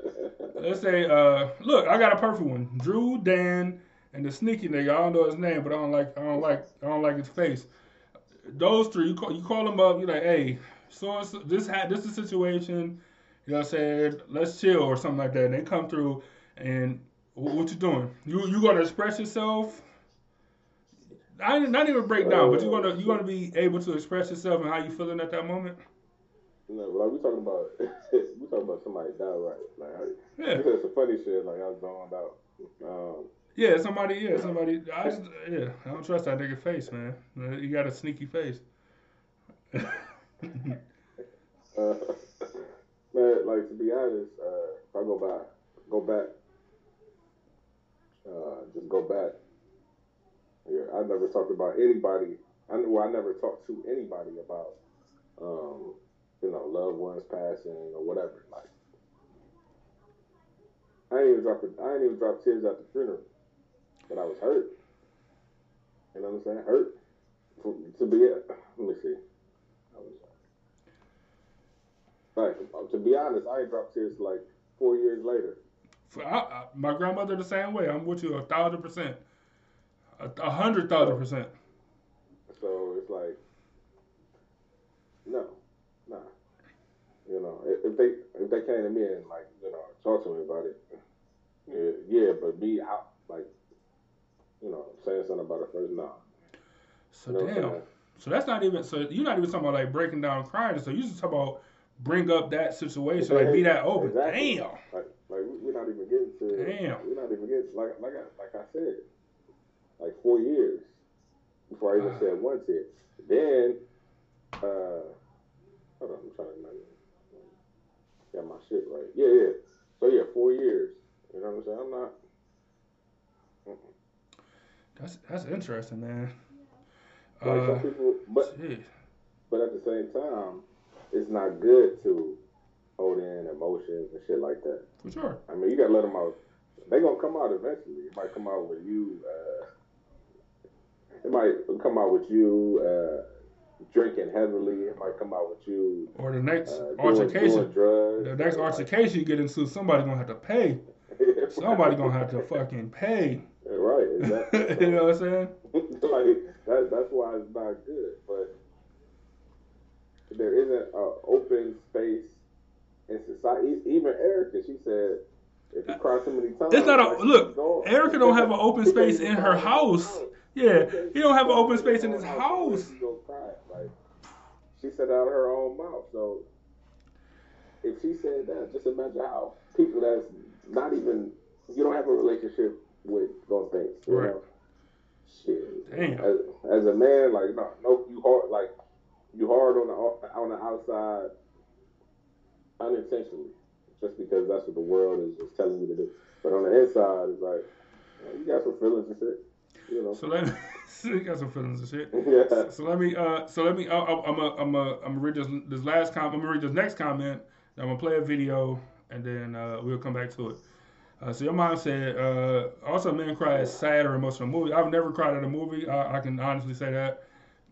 let's say, uh, look, I got a perfect one. Drew, Dan, and the sneaky nigga. I don't know his name, but I don't like, I don't like, I don't like his face. Those three, you call, you call them up. You're like, hey, so this had this is the situation. You know what I'm saying? Let's chill or something like that. And they come through, and wh- what you doing? You you gonna express yourself? I didn't, even break down, but you're gonna you're gonna be able to express yourself and how you feeling at that moment. No, like we talking about, we talking about somebody died right. Like, I, Yeah. you said some funny shit. Like I was zoned out. Um, Yeah, somebody. Yeah, somebody. I just, yeah, I don't trust that nigga face, man. You got a sneaky face. uh, man, like to be honest, uh, if I go back, go back, uh, just go back. Yeah, I never talked about anybody. I well, I never talked to anybody about, um, you know, loved ones passing or whatever. Like, I ain't even drop. A, I ain't even drop tears at the funeral, but I was hurt. You know what I'm saying? Hurt. To, to be, let me see. I was like, uh, to be honest, I dropped tears like four years later. For, I, I, my grandmother the same way. I'm with you a thousand percent, a, a hundred thousand percent. So it's like, no, nah. You know, if, if they if they came to me and like you know talk to me about it, yeah, yeah but me out like, you know, saying something about it first, nah. So You know damn. So that's not even. So you're not even talking about like breaking down crying. So you just talk about bring up that situation, like be that open. Exactly. Damn. Like, like we- we're not even getting to. Damn. We're not even getting like like I like I said, like four years before I even Ah. said one tear. Then, uh, hold on, I'm trying to remember. Got my shit right. Yeah, yeah. So yeah, four years. You know what I'm saying? I'm not. That's that's interesting, man. Like Uh, some people, but but at the same time, it's not good to hold in emotions and shit like that. For sure. I mean, you gotta let them out. They gonna come out eventually. It might come out with you. Uh, it might come out with you uh, drinking heavily. It might come out with you Or the next uh, altercation. The next altercation you get into, somebody gonna have to pay. Somebody gonna have to fucking pay. Right. Exactly. you know what I'm saying? like that, that's why it's not good. But there isn't an open space in society. Even Erica, she said, if you cry many times, It's not like, a look. Erica don't have an open space in her house. Yeah, he don't have an open space in his house. She go cry. Like she said out of her own mouth. So if she said that, just imagine how people that's not even you don't have a relationship with gonna think. You Right. know? Shit. Damn. As, as a man, like no, no, you hard like you hard on the on the outside unintentionally, just because that's what the world is just telling you to do. But on the inside, it's like you got some feelings and shit. You know. So let me. you got some feelings and shit. yeah. So let me. Uh. So let me. Uh, I'm. A, I'm. A, I'm gonna read this. This last comment. I'm gonna read this next comment. I'm gonna play a video, and then uh, we'll come back to it. Uh, so your mom said, uh, also men cry at sad or emotional movies. I've never cried at a movie. I, I can honestly say that.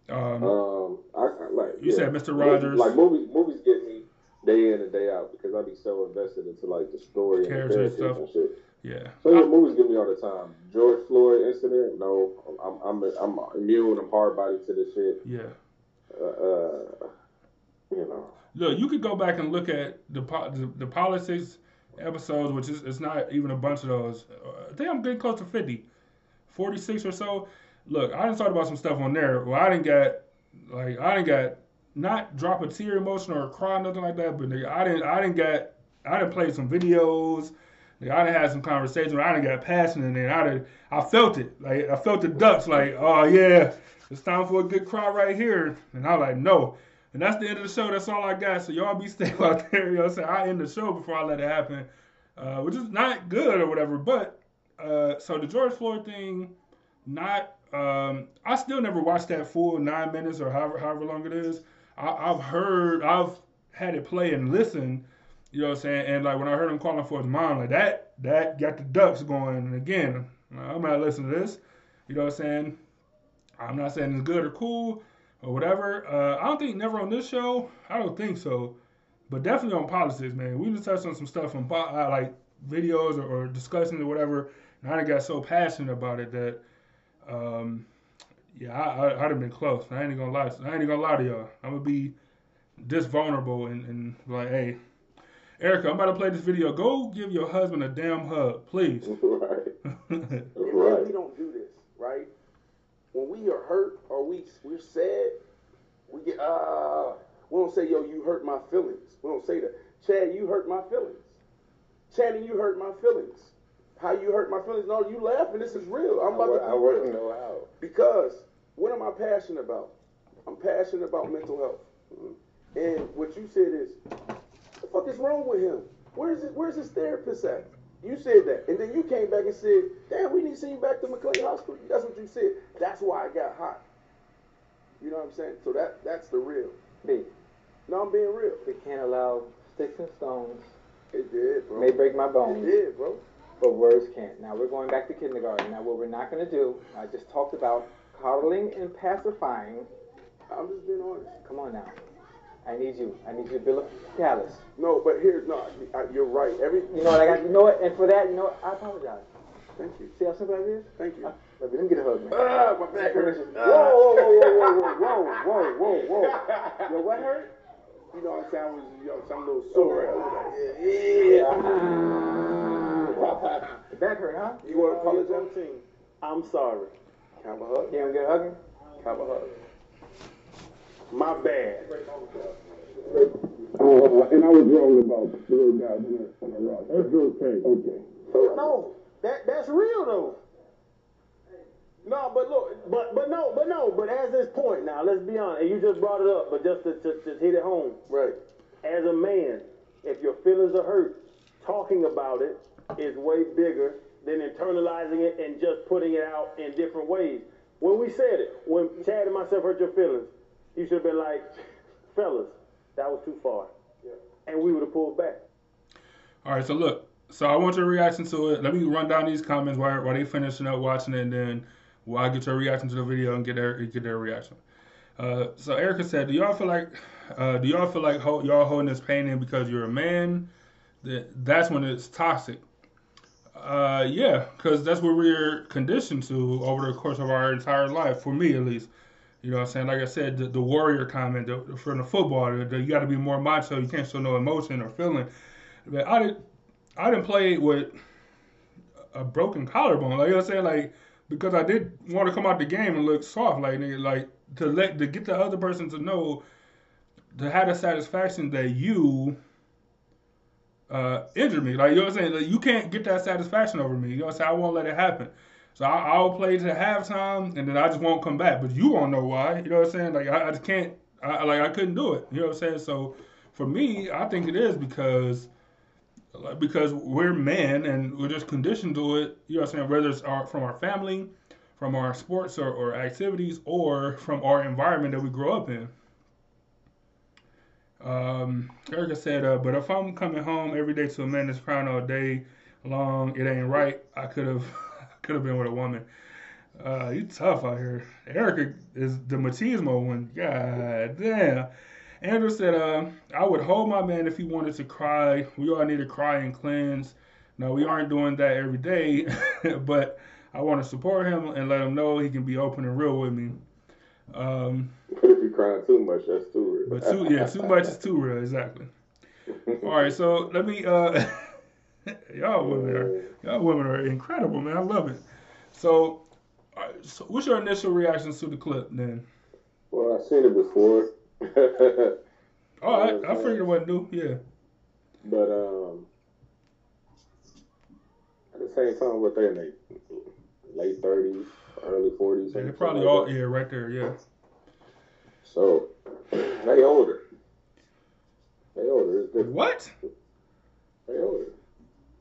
Um, Um, I, I like You yeah. said Mr. Rogers. Like movies, movies get me day in and day out because I be so invested into like the story and the stuff. and shit. yeah. So yeah, movies get me all the time. George Floyd incident, no, I'm I'm I'm immune. I'm hard bodied to this shit. Yeah. Uh, uh, You know. Look, you could go back and look at the the, the politics episodes, which is it's not even a bunch of those. Uh, I think I'm getting close to 50, 46 or so. Look, I didn't talk about some stuff on there. Well, I didn't get like I didn't get not drop a tear emotion or cry nothing like that, but nigga, I didn't I didn't get I didn't play some videos. I didn't have some conversation. I didn't got passionate and I did I felt it. Like I felt the ducks. Like oh yeah, it's time for a good cry right here. And I was like no. And that's the end of the show. That's all I got. So y'all be safe out there. You know what I'm saying? I end the show before I let it happen, uh, which is not good or whatever. But uh, so the George Floyd thing, not. Um, I still never watched that full nine minutes or however however long it is. I, I've heard, I've had it play and listen. You know what I'm saying? And like when I heard him calling for his mom, like that, that got the ducks going. And again, I'm not listening to this. You know what I'm saying? I'm not saying it's good or cool or whatever. Uh, I don't think never on this show. I don't think so, but definitely on politics, man. We just touched on some stuff on uh, like videos or, or discussing or whatever, and I done got so passionate about it that, um, yeah, I, I, I'd have been close. I ain't gonna lie. I ain't gonna lie to y'all. I'm gonna be this vulnerable and, and like, hey, Erica, I'm about to play this video. Go give your husband a damn hug, please. right. Right. we don't do this, right? When we are hurt or we we're sad, we get uh we don't say, yo, you hurt my feelings. We don't say that. Chad, you hurt my feelings. Chad, you hurt my feelings. How you hurt my feelings? No, you laughing. This is real. I'm about to I wouldn't real. know how. Because what am I passionate about? I'm passionate about mental health. And what you said is, the fuck is wrong with him? Where's his, where's his therapist at? You said that. And then you came back and said, damn, we need to send you back to McLean Hospital. That's what you said. That's why I got hot. You know what I'm saying? So that that's the real. B. No, I'm being real. We can't allow sticks and stones. It did, bro. May break my bones. It did, bro. but words can't. Now we're going back to kindergarten. Now what we're not going to do, I just talked about coddling and pacifying. I'm just being honest. Come on now. I need you. I need you to build a callus. No, but here, no, I- you're right. Every, You know what I got? You know what? And for that, you know what? I apologize. Thank you. See how simple that is? Thank you. Uh, Let me let me get a hug, man. Ah, my back hurts. Whoa, whoa, whoa, whoa, whoa, whoa, whoa, whoa, whoa. Yo, what hurt? You know what I'm saying? I was, you know, some little sore. I was like, yeah, yeah. The back hurt, huh? You want to apologize? I'm sorry. Can I have a hug? Yeah, we get a hugging? Can I have a hug? My bad. Oh, and I was wrong about the little guys on the, on the rock. That's okay. Okay. No, that that's real though. No, but look, but but no, but no, but as this point now, let's be honest. And you just brought it up, but just to, to, to hit it home. Right. As a man, if your feelings are hurt, talking about it is way bigger than internalizing it and just putting it out in different ways. When we said it, when Chad and myself hurt your feelings, you should have been like, fellas, that was too far. And we would have pulled back. All right, so look, so I want your reaction to it. Let me run down these comments while, while they finishing up watching it, and then we'll I'll get your reaction to the video and get their get their reaction. Uh, so Erica said, "Do y'all feel like uh, do y'all feel like ho- y'all holding this pain in because you're a man? That that's when it's toxic. Uh, yeah, because that's what we're conditioned to over the course of our entire life. For me, at least." You know what I'm saying? Like I said, the, the warrior comment the, from the football, the, you got to be more macho. You can't show no emotion or feeling. But I didn't, I didn't play with a broken collarbone. Like you know what I'm saying? Like because I did want to come out the game and look soft, like nigga, like to let to get the other person to know to have the satisfaction that you uh, injured me. Like you know what I'm saying? Like, you can't get that satisfaction over me. You know what I'm saying? I won't let it happen. So I, I'll play to halftime and then I just won't come back. But you won't know why. You know what I'm saying? Like I, I just can't. I, like I couldn't do it. You know what I'm saying? So for me, I think it is because because we're men and we're just conditioned to it. You know what I'm saying? Whether it's our, from our family, from our sports or, or activities, or from our environment that we grow up in. Um, Erica said, uh, but if I'm coming home every day to a man that's crying all day long, it ain't right. I could have could have been with a woman. Uh, you tough out here. Erica is the machismo one. God damn. Andrew said, uh, I would hold my man if he wanted to cry. We all need to cry and cleanse. Now, we aren't doing that every day, but I want to support him and let him know he can be open and real with me. Um, if you crying too much, that's too real. But too yeah, too much is too real. Exactly. All right, so let me. uh Y'all women are y'all women are incredible, man. I love it. So, so what's your initial reactions to the clip then? Well, I've seen it before. oh, I, I figured it wasn't new. Yeah. But um, at the same time, what they in their late thirties, early forties. Yeah, they're probably like all that. yeah, right there. Yeah. So they older. They older. What? They older.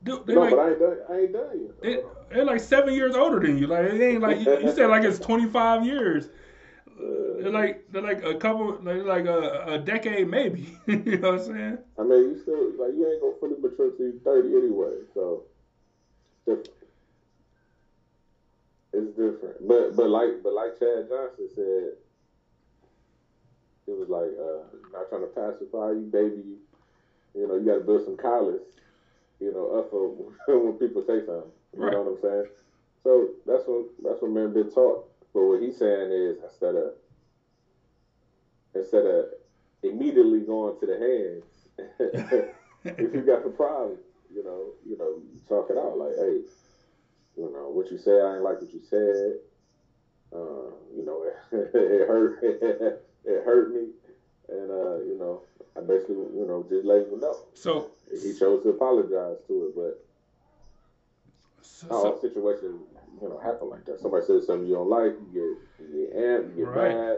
Dude, no, like, but I ain't done. I ain't done yet. They, are like seven years older than you. Like it ain't like you, you said like it's twenty five years. They're like they're like a couple like like a, a decade maybe. you know what I'm saying? I mean, you still like you ain't gonna fully mature till you're thirty anyway. So different. It's different, but but like but like Chad Johnson said, it was like uh, not trying to pacify you, baby. You know, you got to build some collars you know, up for when people say something. You right. know what I'm saying? So that's what that's what men been taught. But what he's saying is instead of instead of immediately going to the hands, if you got the problem, you know, you know, talk it out like, hey, you know, what you said, I ain't like what you said. Uh, you know, it, it hurt. it hurt me, and uh, you know, I basically, you know, just let you know. So he chose to apologize to it, but so, all situations, you know, happen like that. Somebody says something you don't like, you get you get amped, you get right. mad.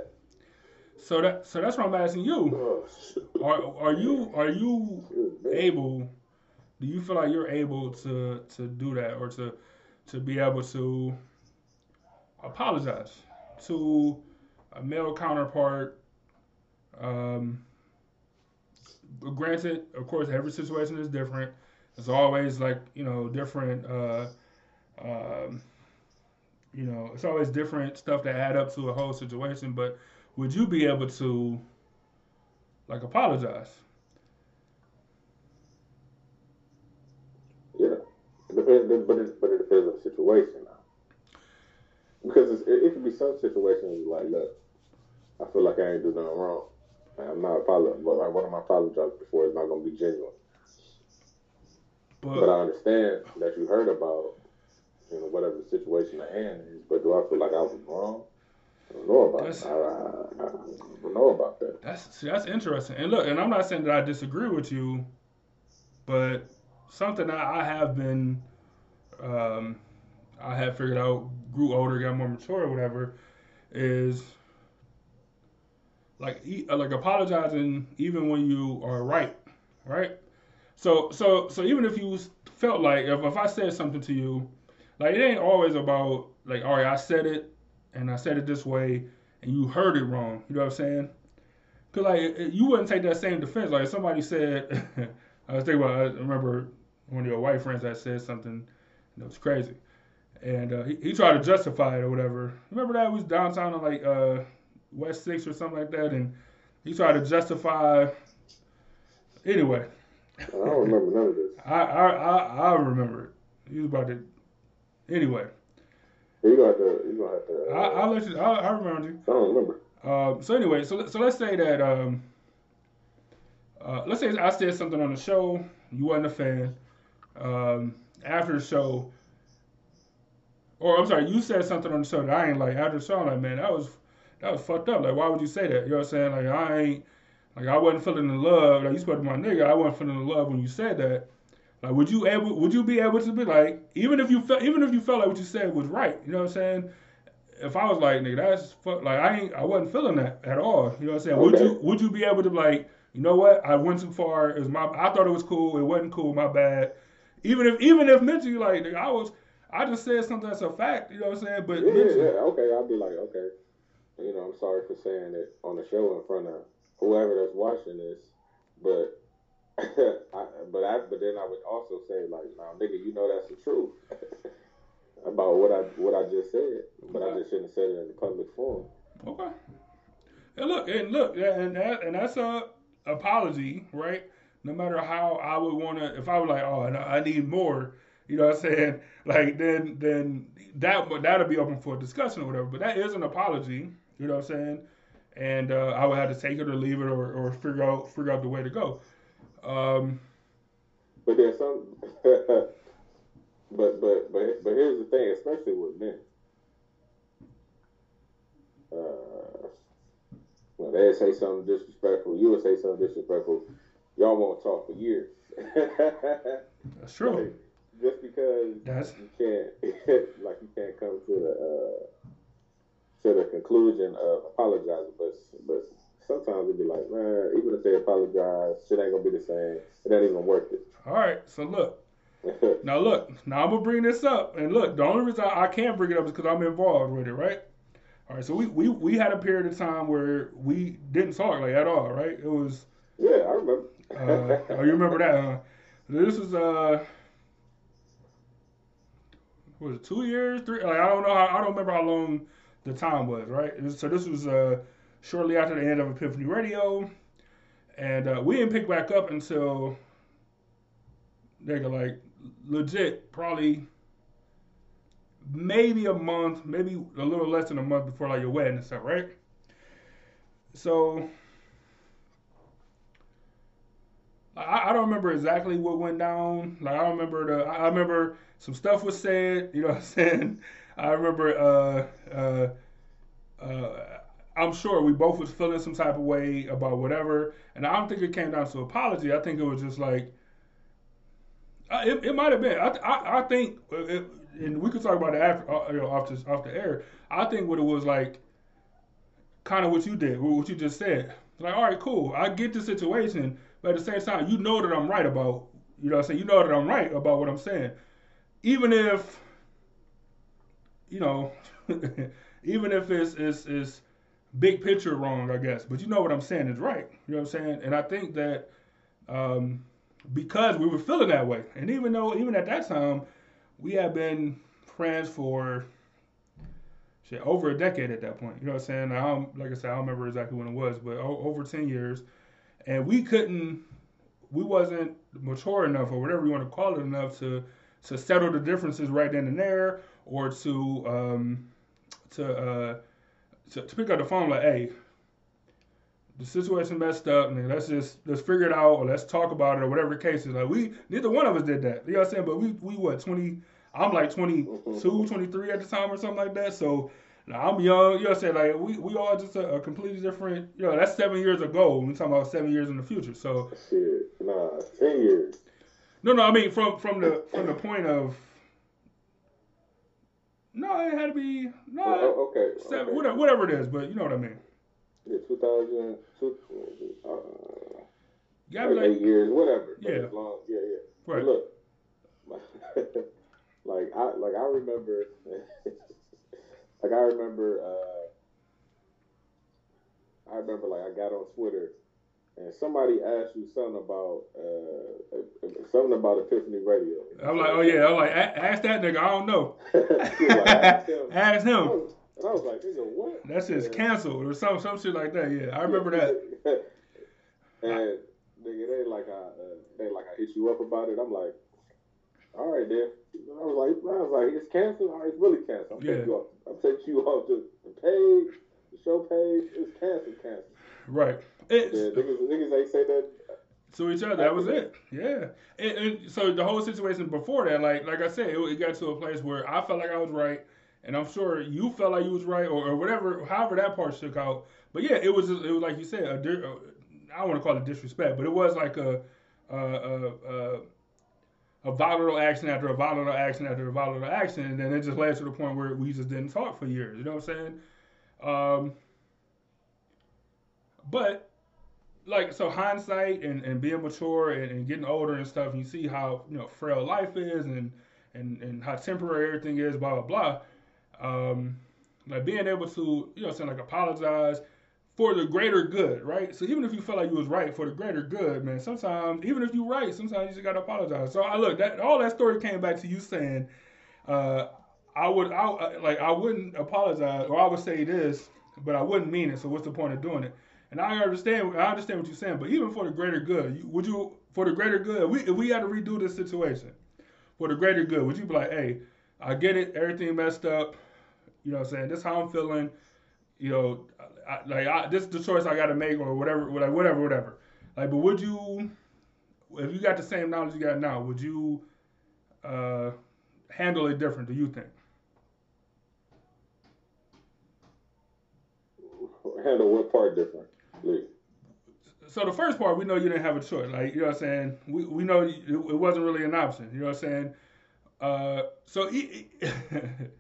So that so that's what I'm asking you. Oh, are are you are you able? Do you feel like you're able to to do that or to to be able to apologize to a male counterpart? Um, granted, of course, every situation is different. It's always like you know different. Uh, um, you know, it's always different stuff that add up to a whole situation. But would you be able to, like, apologize? Yeah, it depends, but it, but it depends on the situation now. Because it, it could be some situations like, look, I feel like I ain't do nothing wrong. I'm not a apologizing, but like, what am I apologizing before is not going to be genuine. But, but, I understand that you heard about, you know, whatever the situation at hand is. But do I feel like I was wrong? I don't know about that. I, I, I, don't know about that. That's see, that's interesting. And look, and I'm not saying that I disagree with you, but something that I have been, um, I have figured out, grew older, got more mature, or whatever, is like uh, like apologizing even when you are right, right? So so so even if you felt like if, if I said something to you, like it ain't always about like all right I said it and I said it this way and you heard it wrong. You know what I'm saying? Cause like you wouldn't take that same defense. Like if somebody said, I was thinking about I remember one of your white friends that said something that was crazy, and uh, he, he tried to justify it or whatever. Remember that was downtown in like uh, West Six or something like that, and he tried to justify. Anyway, I don't remember none of this. I I I, I remember it. He was about to. Anyway. You gonna have to. You gonna have to. Uh, I, I'll let you. I, I remember you. I don't remember. Um, so anyway, so so let's say that um, uh, let's say I said something on the show, you wasn't a fan. Um, after the show, or I'm sorry, you said something on the show that I ain't like. After the show, I'm like, man, that was that was fucked up. Like, why would you say that? You know what I'm saying? Like, I ain't, like, I wasn't feeling the love. Like, you supposed to my nigga. I wasn't feeling the love when you said that. Like, would you able, would you be able to be like, even if you felt, even if you felt like what you said was right, you know what I'm saying? If I was like, nigga, that's fuck, like, I ain't, I wasn't feeling that at all. You know what I'm saying? Okay. Would you, would you be able to like, you know what? I went too far. It was my, I thought it was cool. It wasn't cool. My bad. Even if, even if mentally, like, nigga, I was, I just said something that's a fact. You know what I'm saying? But yeah, mentally, yeah, okay, I'll be like, okay you know, I'm sorry for saying it on the show in front of whoever that's watching this, but I, but I, but then I would also say like, now, nigga, you know that's the truth about what I what I just said, but I just shouldn't have said it in the public forum. Okay. And look, and look, and that, and that's a apology, right? No matter how I would want to, if I was like, oh, I need more, you know what I'm saying? Like then, then that that'll be open for discussion or whatever. But that is an apology, you know what I'm saying? and uh, I would have to take it or leave it or, or figure out figure out the way to go. Um, But there's some, but but but but here's the thing, especially with men. Uh, when they say something disrespectful, you would say something disrespectful. Y'all won't talk for years. that's true. Like, just because That's you can't, like you can't come to the uh, to the conclusion of apologizing, but but sometimes it'd be like, man, even if they apologize, shit ain't gonna be the same. It ain't even worth it. all right. So look, now look, now I'm gonna bring this up, and look, the only reason I, I can't bring it up is because I'm involved with it, right? All right. So we, we we had a period of time where we didn't talk like at all, right? It was. yeah, I remember. Uh, oh, you remember that? Huh? This is uh, was it two years, three? Like I don't know. How, I don't remember how long the time was, right? So this was uh shortly after the end of Epiphany Radio, and uh, we didn't pick back up until nigga like legit probably maybe a month, maybe a little less than a month before like your wedding and stuff, right? So I, I don't remember exactly what went down. Like I remember the. I remember some stuff was said. You know what I'm saying? I remember. Uh, uh, uh, I'm sure we both was feeling some type of way about whatever, and I don't think it came down to apology. I think it was just like. Uh, it, it might have been. I, I, I think, uh, it, and we could talk about it after, uh, you know, off the off the air. I think what it was like, kind of what you did, what you just said. Like, all right, cool. I get the situation, but at the same time, you know that I'm right about, you know what I'm saying? You know that I'm right about what I'm saying. Even if, you know, even if it's, it's, it's big picture wrong, I guess. But you know what I'm saying is right. You know what I'm saying? And I think that um, because we were feeling that way, and even though, even at that time, we had been friends for shit over a decade at that point. You know what I'm saying? I don't, like I said, I don't remember exactly when it was, but o- over 10 years. And we couldn't, we wasn't mature enough or whatever you want to call it enough to to settle the differences right then and there or to um to uh to, to pick up the phone like, hey, the situation messed up, and let's just let's figure it out or let's talk about it or whatever the case is. Like we neither one of us did that. You know what I'm saying? But we we what 20 I'm like 22, 23 at the time or something like that. So now I'm young, you know what I'm saying? Like we, we all just a, a completely different you know, that's seven years ago. We're talking about seven years in the future. So Shit, nah, ten years. no, no, I mean from from the from the point of no, it had to be no, Oh, okay, seven, okay. whatever, whatever it is, but you know what I mean. Yeah, 2000, two, uh, like like, eight years, whatever. Yeah. as long, yeah, yeah. But Right. look, like I like I remember, like I remember, uh, I remember like I got on Twitter and somebody asked you something about uh, something about Epiphany Radio. I'm like, oh yeah, I'm like, ask that nigga, I don't know. Like, ask him. Ask I him. was- And I was like, nigga, what? That's just canceled or some some shit like that. Yeah, I remember that. and nigga, they like I uh, they like I hit you up about it. I'm like, all right, then. I was like, I was like, it's canceled. All right, it's really canceled. I'm Yeah. taking you off. I'm taking you off the, the page, the show page. It's canceled, canceled. Right. Yeah, niggas, niggas ain't say that. to each other. That was it. Yeah. And, and so the whole situation before that, like like I said, it, it got to a place where I felt like I was right, and I'm sure you felt like you was right, or, or whatever, however that part shook out. But yeah, it was it was like you said, a, uh, I don't want to call it disrespect, but it was like a a, a, a a volatile action after a volatile action after a volatile action, and then it just led to the point where we just didn't talk for years. You know what I'm saying? Um, but like so hindsight and, and being mature and, and getting older and stuff, and you see how you know frail life is and and, and how temporary everything is, blah blah blah. Um, like being able to you know saying like apologize for the greater good, right? So even if you felt like you was right for the greater good, man, sometimes even if you're right, sometimes you just gotta apologize. So I look that all that story came back to you saying, uh, I would I like I wouldn't apologize or I would say this, but I wouldn't mean it. So what's the point of doing it? And I understand I understand what you're saying, but even for the greater good, would you for the greater good, we if we had to redo this situation for the greater good, would you be like, hey, I get it, everything messed up, you know what I'm saying? This is how I'm feeling. you know, I, like I, this is the choice I got to make or whatever, like whatever, whatever. Like, but would you, if you got the same knowledge you got now, would you uh, handle it different? Do you think? Handle what part differently? So the first part, we know you didn't have a choice. Like you know what I'm saying. We we know it, wasn't really an option. You know what I'm saying. Uh, so it, it,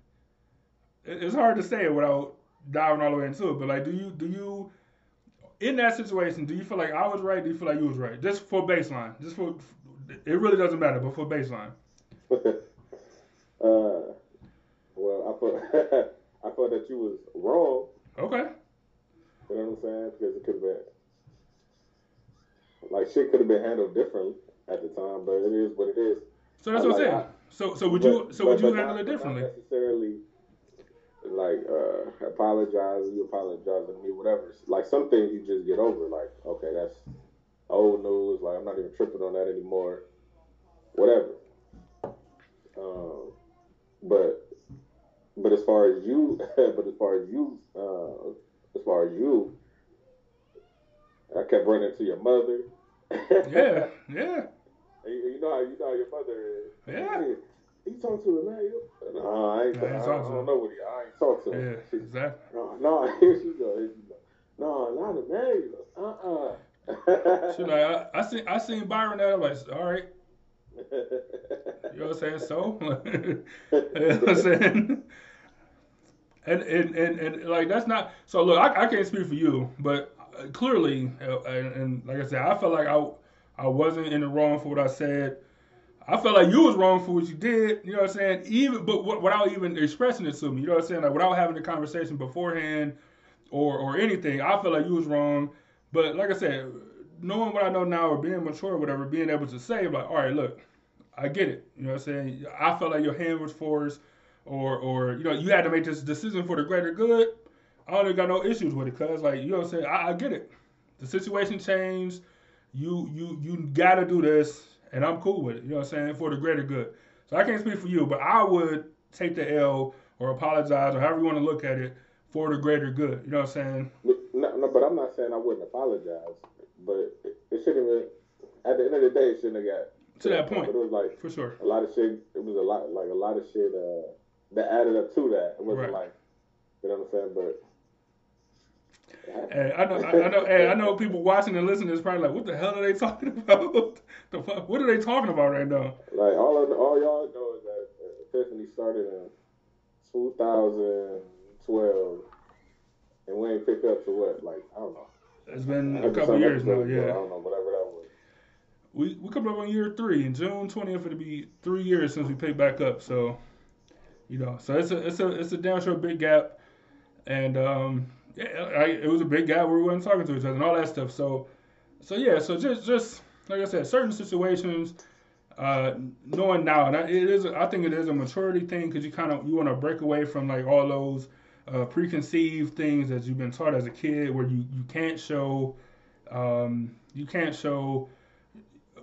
it's hard to say it without diving all the way into it. But like, do you do you in that situation? Do you feel like I was right? Do you feel like you was right? Just for baseline. Just for it really doesn't matter, but for baseline. uh, well, I thought I thought that you was wrong. Okay. You know what I'm saying? Because it could have been like shit could have been handled differently at the time, but it is what it is. So that's I what I'm like- saying. I- So so would but- you so but- would you handle not- it differently? Not necessarily like uh apologize, you apologize to me, whatever. Like some things you just get over. Like okay, that's old news. Like I'm not even tripping on that anymore. Whatever. Um, but but as far as you, but as far as you, uh, far as you, I kept running to your mother. Yeah, yeah. You, you know how you know how your mother is. Yeah. Hey, you talk to him, man. No, I ain't. I I, I, talk to don't know what he. I ain't talk to him. Yeah, She- exactly. no, no, here she go. Here she go. No, not the man. Uh uh She like I, I seen I seen Byron there. I'm like, all right, you know what I'm saying? So, you know what I'm saying? And, and, and, and like that's not so. Look, I, I can't speak for you, but clearly, uh, and, and like I said, I felt like I I wasn't in the wrong for what I said. I felt like you was wrong for what you did. You know what I'm saying? Even but without even expressing it to me. You know what I'm saying? Like without having the conversation beforehand or or anything. I felt like you was wrong. But like I said, knowing what I know now or being mature or whatever, being able to say like, all right, look, I get it. You know what I'm saying? I felt like your hand was forced or or you know, you had to make this decision for the greater good. I don't even got no issues with it, cause like you know what I'm saying, I, I get it. The situation changed. You you you gotta do this, and I'm cool with it. You know what I'm saying for the greater good. So I can't speak for you, but I would take the L or apologize or however you want to look at it for the greater good. You know what I'm saying? no, no, but I'm not saying I wouldn't apologize. But it, it shouldn't have. At the end of the day, it shouldn't have got To that point, But it was like for sure. a lot of shit. It was a lot, like a lot of shit uh, that added up to that. It wasn't Right. like, you know what I'm saying? But Hey, I know, I, know, hey, I know people watching and listening is probably like, what the hell are they talking about? the fuck, what are they talking about right now? like all of, all y'all know is that Epiphany started in 2012, and we ain't picked up to what, like I don't know. It's been a couple years now, Yeah, I don't know, whatever that was. We we come up on year three. In June twentieth, it'll be three years since we picked back up. So, you know, so it's a it's a it's a damn sure big gap, and um, yeah, I, it was a big gap where we weren't talking to each other and all that stuff. So, so yeah, so just just like I said, certain situations, uh, knowing now, and I- it is I think it is a maturity thing because you kind of you want to break away from like all those uh, preconceived things that you've been taught as a kid, where you you can't show, um, you can't show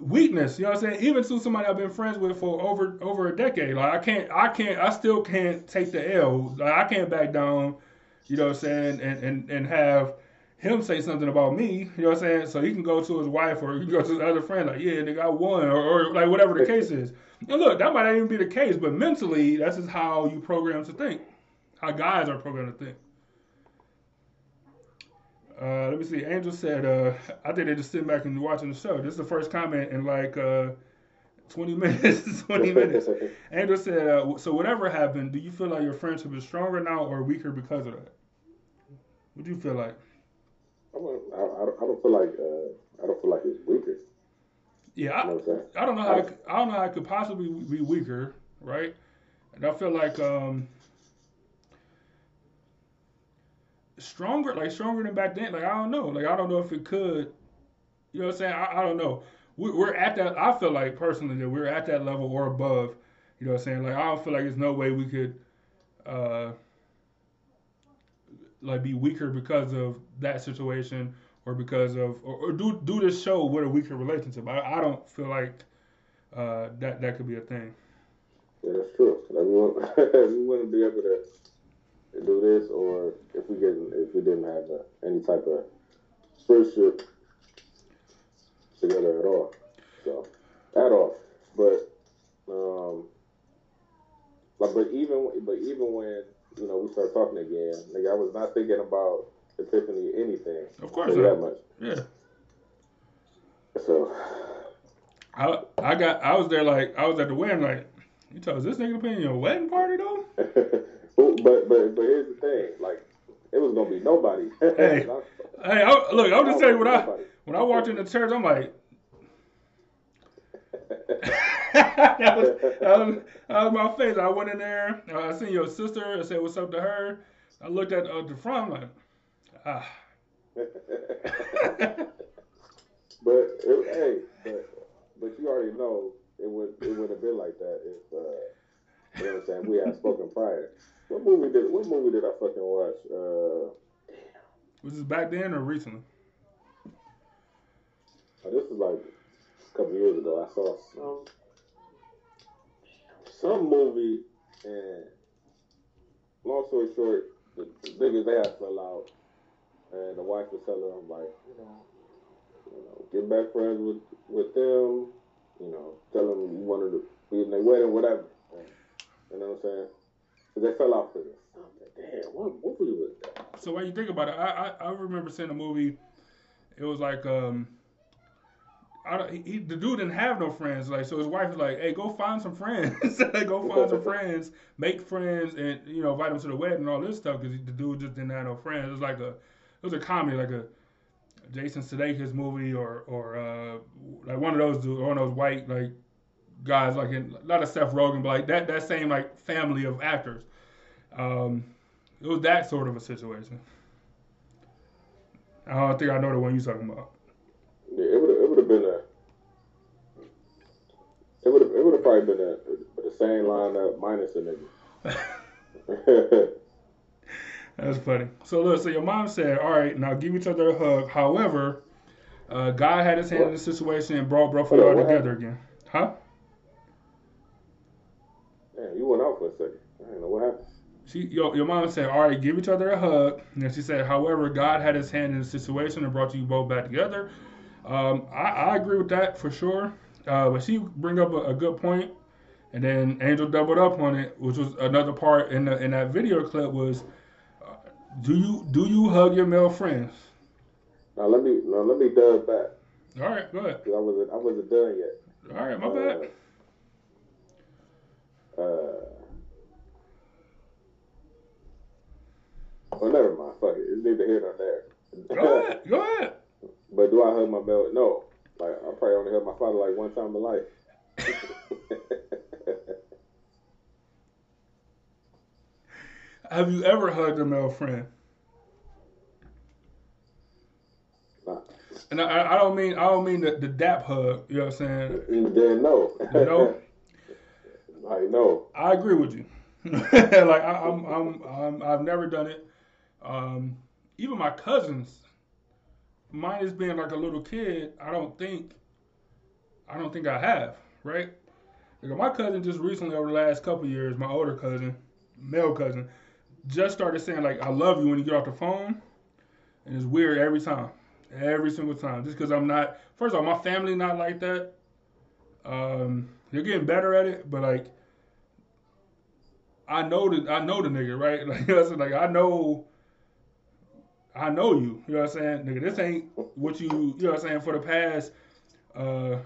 weakness. You know what I'm saying? Even to somebody I've been friends with for over over a decade. Like I can't I can't I still can't take the L. Like I can't back down, you know what I'm saying, and, and, and have him say something about me, you know what I'm saying? So he can go to his wife or he can go to his other friend, like, yeah, nigga, I won, or, or like whatever the case is. And look, that might not even be the case, but mentally, that's just how you program to think. How guys are programmed to think. Uh, let me see. Angel said, uh, I think they're just sitting back and watching the show. This is the first comment in like uh, 20 minutes. 20 minutes. Angel said, uh, so whatever happened, do you feel like your friendship is stronger now or weaker because of that? What do you feel like? I, don't- I, I don't- feel like uh, I don't feel like it's weaker. Yeah, You know? I, I don't know how I, I don't know how it could possibly be weaker, right? And I feel like um stronger, like stronger than back then. Like I don't know, like I don't know if it could. You know what I'm saying? I, I don't know. We, we're at that. I feel like personally that we're at that level or above. You know what I'm saying? Like I don't feel like there's no way we could. uh like be weaker because of that situation or because of or, or do do this show with a weaker relationship. I, I don't feel like uh, that that could be a thing. Yeah, that's true. Like, we, we wouldn't be able to do this, or if we get if we didn't have uh, any type of friendship together at all. So at all, but um, like but even but even when you know we start talking again, like I was not thinking about Tiffany anything. Of course that not. much. Yeah. So I I got I was there like I was at the wedding like you told us this nigga to be in your wedding party though. but but but here's the thing, like it was gonna be nobody. Hey. Hey, I, look, I'll just tell you what I when I walked in the church, I'm like. that, was, that, was, that was my face. I went in there. Uh, I seen your sister. I said what's up to her. I looked at uh, the front. I'm like, ah. But it, hey, but but you already know it would it would have been like that if uh, you know what I'm saying we had spoken prior. What movie did what movie did I fucking watch? Uh, Was this back then or recently? oh, this was like a couple years ago. I saw some some movie and long story short, the, the they had fell out, and the wife was telling them like, you know, you know, get back friends with with them. You know, tell them you wanted to be in their wedding, whatever. You know what I'm saying? Cause they fell off for this. Damn, what movie was that? So when you think about it, I I, I remember seeing a movie. It was like um. I don't, he, the dude didn't have no friends, like so. His wife was like, "Hey, go find some friends. like, go find some friends, make friends, and you know, invite them to the wedding and all this stuff." Because the dude just didn't have no friends. It was like a, it was a comedy, like a Jason Sudeikis movie, or or uh, like one of those dudes, one of those white like guys, like in not a Seth Rogen, but like that that same like family of actors. Um, it was that sort of a situation. I don't think I know the one you're talking about. Yeah, it would it would have been a. It would have it would have probably been a, the same lineup minus a nigga. That's funny. So look, so your mom said, "All right, now give each other a hug." However, uh, God had his hand in the situation and brought both of y'all together again. Huh? Went for a second. I don't know what happened. She, your, your mom said, "All right, give each other a hug." And she said, "However, God had His hand in the situation and brought you both back together." Um, I, I agree with that for sure. Uh, but she bring up a, a good point, and then Angel doubled up on it, which was another part in the in that video clip was, uh, do you do you hug your male friends? Now let me now let me dub back. All right, go ahead. I wasn't I wasn't done yet. All right, my bad. Uh, well, never mind. Fuck it. It's neither here nor there. Go ahead, go ahead. But do I hug my male? No. Like I probably only hug my father like one time in life. Have you ever hugged a male friend? Nah. And I, I don't mean I don't mean the, the dap hug. You know what I'm saying? Then no. No. like no. I agree with you. like I, I'm, I'm, I'm, I've never done it. Um, even my cousins, mine has been like a little kid. I don't think, I don't think I have. Right? Like my cousin just recently over the last couple years, my older cousin, male cousin, just started saying like I love you when you get off the phone, and it's weird every time, every single time. Just because I'm not. First of all, my family not like that. Um, they're getting better at it, but like I know the I know the nigga, right? Like? Like I know I know you. You know what I'm saying? Nigga, this ain't what you you know what I'm saying, for the past uh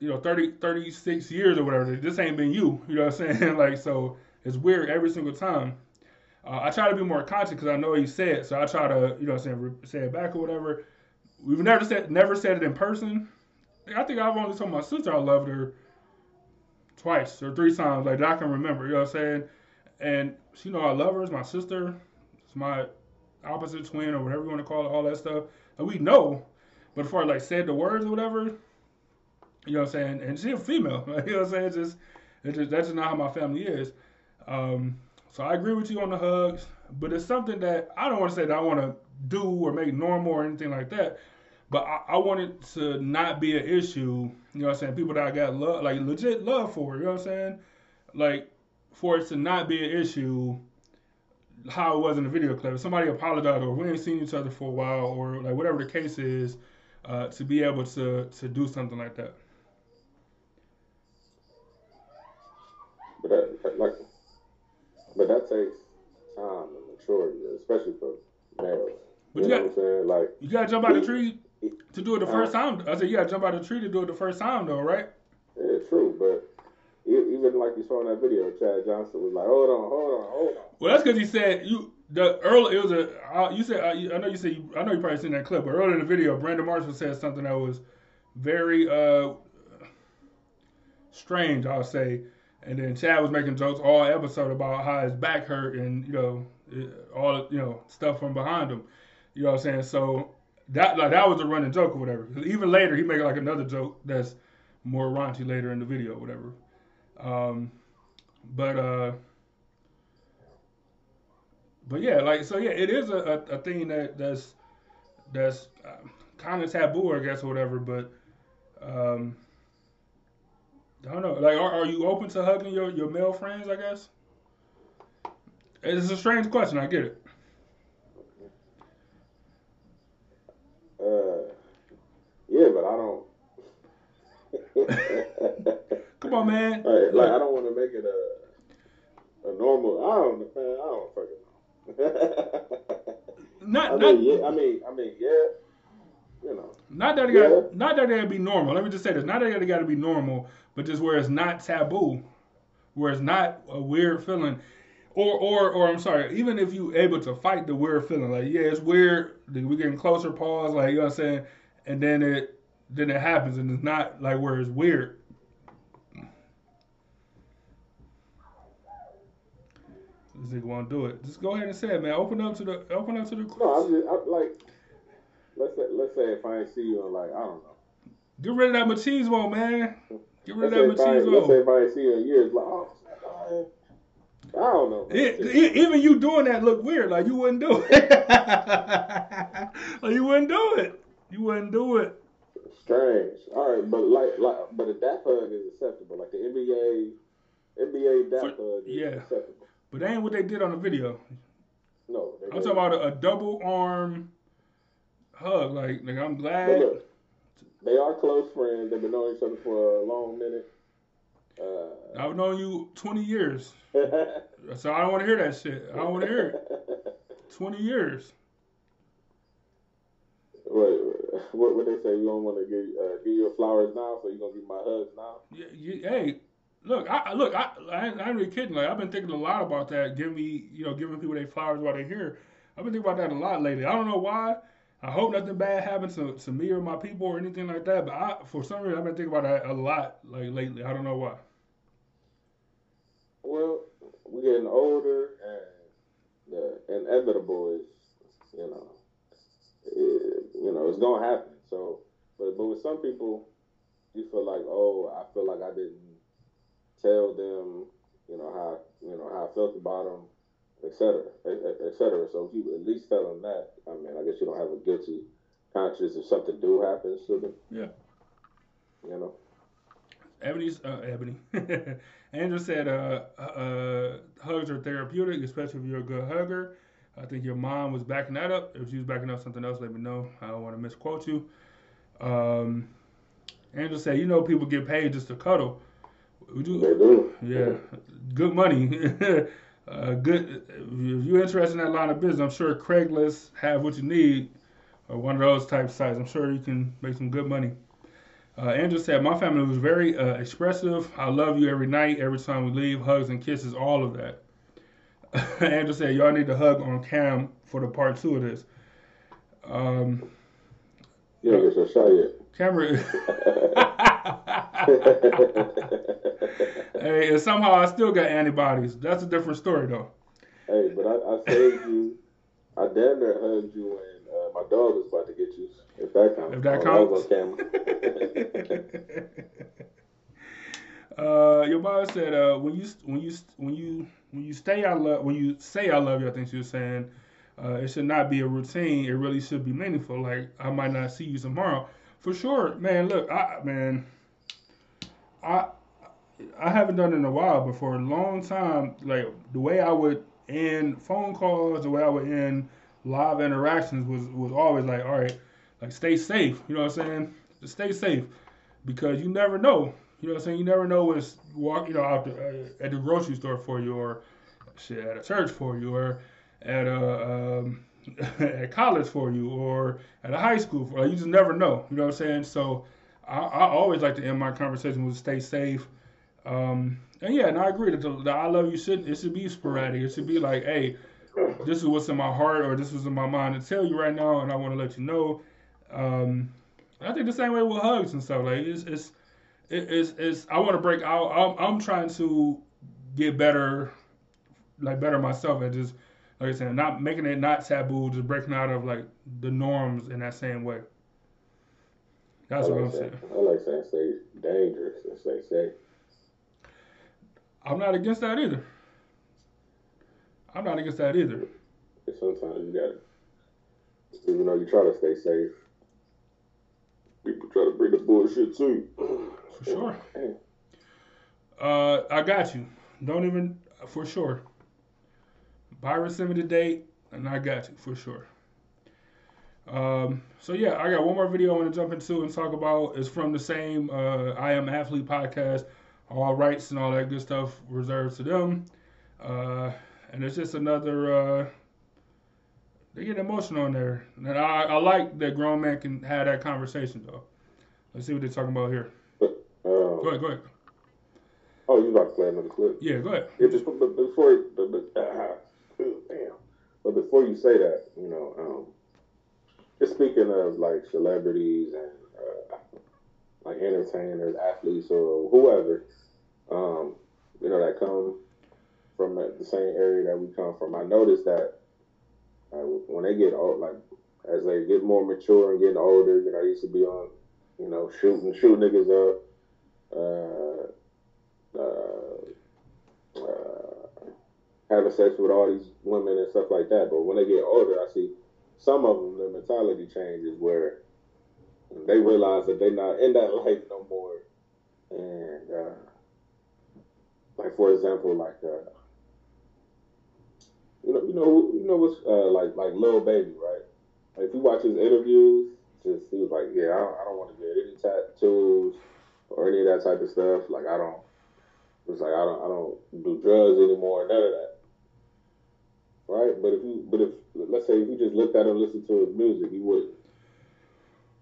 you know, 30, 36 years or whatever. This ain't been you. You know what I'm saying? like so it's weird every single time. Uh, I try to be more conscious because I know he said, so I try to, you know, what I'm saying, say it back or whatever. We've never said, never said it in person. I think I've only told my sister I loved her twice or three times, like that I can remember. You know what I'm saying? And she know I love her. It's my sister. It's my opposite twin or whatever you want to call it. All that stuff. And we know, but before I like said the words or whatever, you know what I'm saying? And she's a female. You know what I'm saying? It's just, it's just that's just not how my family is. Um, so I agree with you on the hugs, but it's something that I don't want to say that I want to do or make normal or anything like that. But I, I want it to not be an issue. You know what I'm saying? People that I got love, like legit love for. You know what I'm saying? Like for it to not be an issue how it was in the video clip. If somebody apologized, or we ain't seen each other for a while, or like whatever the case is, uh, to be able to to do something like that. But that, like, but that takes time and maturity, especially for males. But you you know got- what I'm saying? Like, You gotta jump out the tree to do it the Uh, first time. I said you gotta jump out the tree to do it the first time, though, right? yeah, true, but even like you saw in that video, Chad Johnson was like, "Hold on, hold on, hold on." Well, that's because he said you the early. It was a you said I know you said you, I know you probably seen that clip, but earlier in the video, Brandon Marshall said something that was very uh strange, I'll say. And then Chad was making jokes all episode about how his back hurt and you know all you know stuff from behind him. You know what I'm saying? So that like that was a running joke or whatever. Even later, he made like another joke that's more raunchy later in the video, or whatever. Um, but uh. But yeah, like so, yeah, it is a, a, a thing that that's that's uh, kind of taboo, I guess, or whatever. But um, I don't know. Like, are, are you open to hugging your, your male friends? I guess it's a strange question. I get it. Uh, yeah, but I don't. Come on, man. Like, like I don't want to make it a a normal. I don't, man. I don't fucking know. Not I not mean, yeah. I mean, I mean, yeah. You know. not that it got not that it gotta be normal. Let me just say this: not that it got to be normal, but just where it's not taboo, where it's not a weird feeling. Or, or, or I'm sorry. Even if you able to fight the weird feeling, like yeah, it's weird. We getting closer, pause, like you know what I'm saying, and then it, then it happens, and it's not like where it's weird. This nigga want to do it. Just go ahead and say it, man. Open up to the, open up to the. No, I'm just I'm like. Let's say, let's say if I ain't see you like I don't know. Get rid of that machismo, man. Get rid Let's of that if I, let's say machismo. if I ain't see you in years, like oh, man, I don't know. It, it- even you doing that look weird. Like you wouldn't do it. like you wouldn't do it. You wouldn't do it. Strange. All right, but like, like, but a dap hug is acceptable. Like the NBA, NBA dap hug is yeah. acceptable. But that ain't what they did on the video. No, they I'm talking about a, a double arm hug. Like, like I'm glad. look, they are close friends. They've been knowing each other for a long minute. Uh, I've known you 20 years, so I don't want to hear that shit. I don't want to hear it. 20 years. what, what what they say? You don't want to give uh, give your flowers now, so you're gonna give my hugs now? Yeah, you, hey, look, I look, I, I ain't, I ain't really kidding. Like I've been thinking a lot about that. Giving me, you know, giving people their flowers while they're here. I've been thinking about that a lot lately. I don't know why. I hope nothing bad happens to, to me or my people or anything like that. But I, for some reason, I've been thinking about that a lot, like lately. I don't know why. Well, we're getting older, and the inevitable is, you know, it, you know, it's gonna happen. So, but but with some people, you feel like, oh, I feel like I didn't tell them, you know how you know how I felt about them, et cetera, et, et- et cetera. So if you at least tell them that, I mean, I guess you don't have a guilty conscience if something do happen to them. Yeah. You know. Ebony's uh, Ebony. Andrew said, uh, uh, "Hugs are therapeutic, especially if you're a good hugger." I think your mom was backing that up. If she was backing up something else, let me know. I don't want to misquote you. Um, Andrew said, "You know, people get paid just to cuddle. Would you? They do. Yeah, good money. uh, good. If you're interested in that line of business, I'm sure Craigslist have what you need, or one of those type sites. I'm sure you can make some good money." Uh, Andrew said, "My family was very uh, expressive. I love you every night, every time we leave, hugs and kisses, all of that." Andrew said, "Y'all need to hug on cam for the part two of this." Um, You don't get your shot yet. camera. hey, and somehow I still got antibodies. That's a different story, though. Hey, but I, I saved you. I damn near hugged you when uh, my dog was about to get you. If that counts. If that Oh, counts. camera. uh, your mom said, uh, when you when you when you when you stay I love when you say I love you, I think she was saying, uh, it should not be a routine. It really should be meaningful. Like I might not see you tomorrow, for sure, man. Look, I man, I I haven't done it in a while, but for a long time, like the way I would end phone calls, the way I would end live interactions was was always like, all right, like stay safe. You know what I'm saying? Just stay safe because you never know. You know what I'm saying? You never know when it's walk, you know, out the, uh, at the grocery store for you, or shit at a church for you, or at a um, at college for you, or at a high school for. you just never know. You know what I'm saying? So I, I always like to end my conversation with stay safe. Um, and yeah, and I agree that the, the I love you should it should be sporadic. It should be like, hey, this is what's in my heart or this is in my mind to tell you right now, and I want to let you know. Um, I think the same way with hugs and stuff. Like it's it's it's, it's I want to break out. I'm, I'm trying to get better, like better myself at just like I said, not making it not taboo, just breaking out of like the norms in that same way. That's I what I'm saying, saying. I like saying stay dangerous and stay safe. I'm not against that either. I'm not against that either. Sometimes you gotta, even though you try to stay safe, people try to bring the bullshit to you. For sure. Uh, I got you. Don't even for sure. Byron sent me the date, and I got you for sure. Um, so yeah, I got one more video I want to jump into and talk about. It's from the same uh, I Am Athlete podcast. All rights and all that good stuff reserved to them. Uh, and it's just another. Uh, they get emotional in there, and I, I like that grown man can have that conversation though. Let's see what they're talking about here. Um, Go ahead, go ahead. oh, you about to play another clip? Yeah, go ahead. Yeah, just before, but, but uh, damn. But before you say that, you know, um, just speaking of like celebrities and uh, like entertainers, athletes, or whoever, um, you know, that come from the same area that we come from. I noticed that uh, when they get old, like as they get more mature and getting older, you know, I used to be on, you know, shooting shooting niggas up. Uh, uh, uh, having sex with all these women and stuff like that. But when they get older, I see some of them, their mentality changes where they realize that they're not in that life no more. And, uh, like, for example, like, uh, you know, you know, you know what's uh, like, like Lil Baby, right? Like, if you watch his interviews, just he was like, yeah, I don't, I don't want to get any tattoos or any of that type of stuff. Like, I don't. It's like I don't I don't do drugs anymore, none of that. Right? But if you but if let's say if you just looked at him listened to his music, he wouldn't.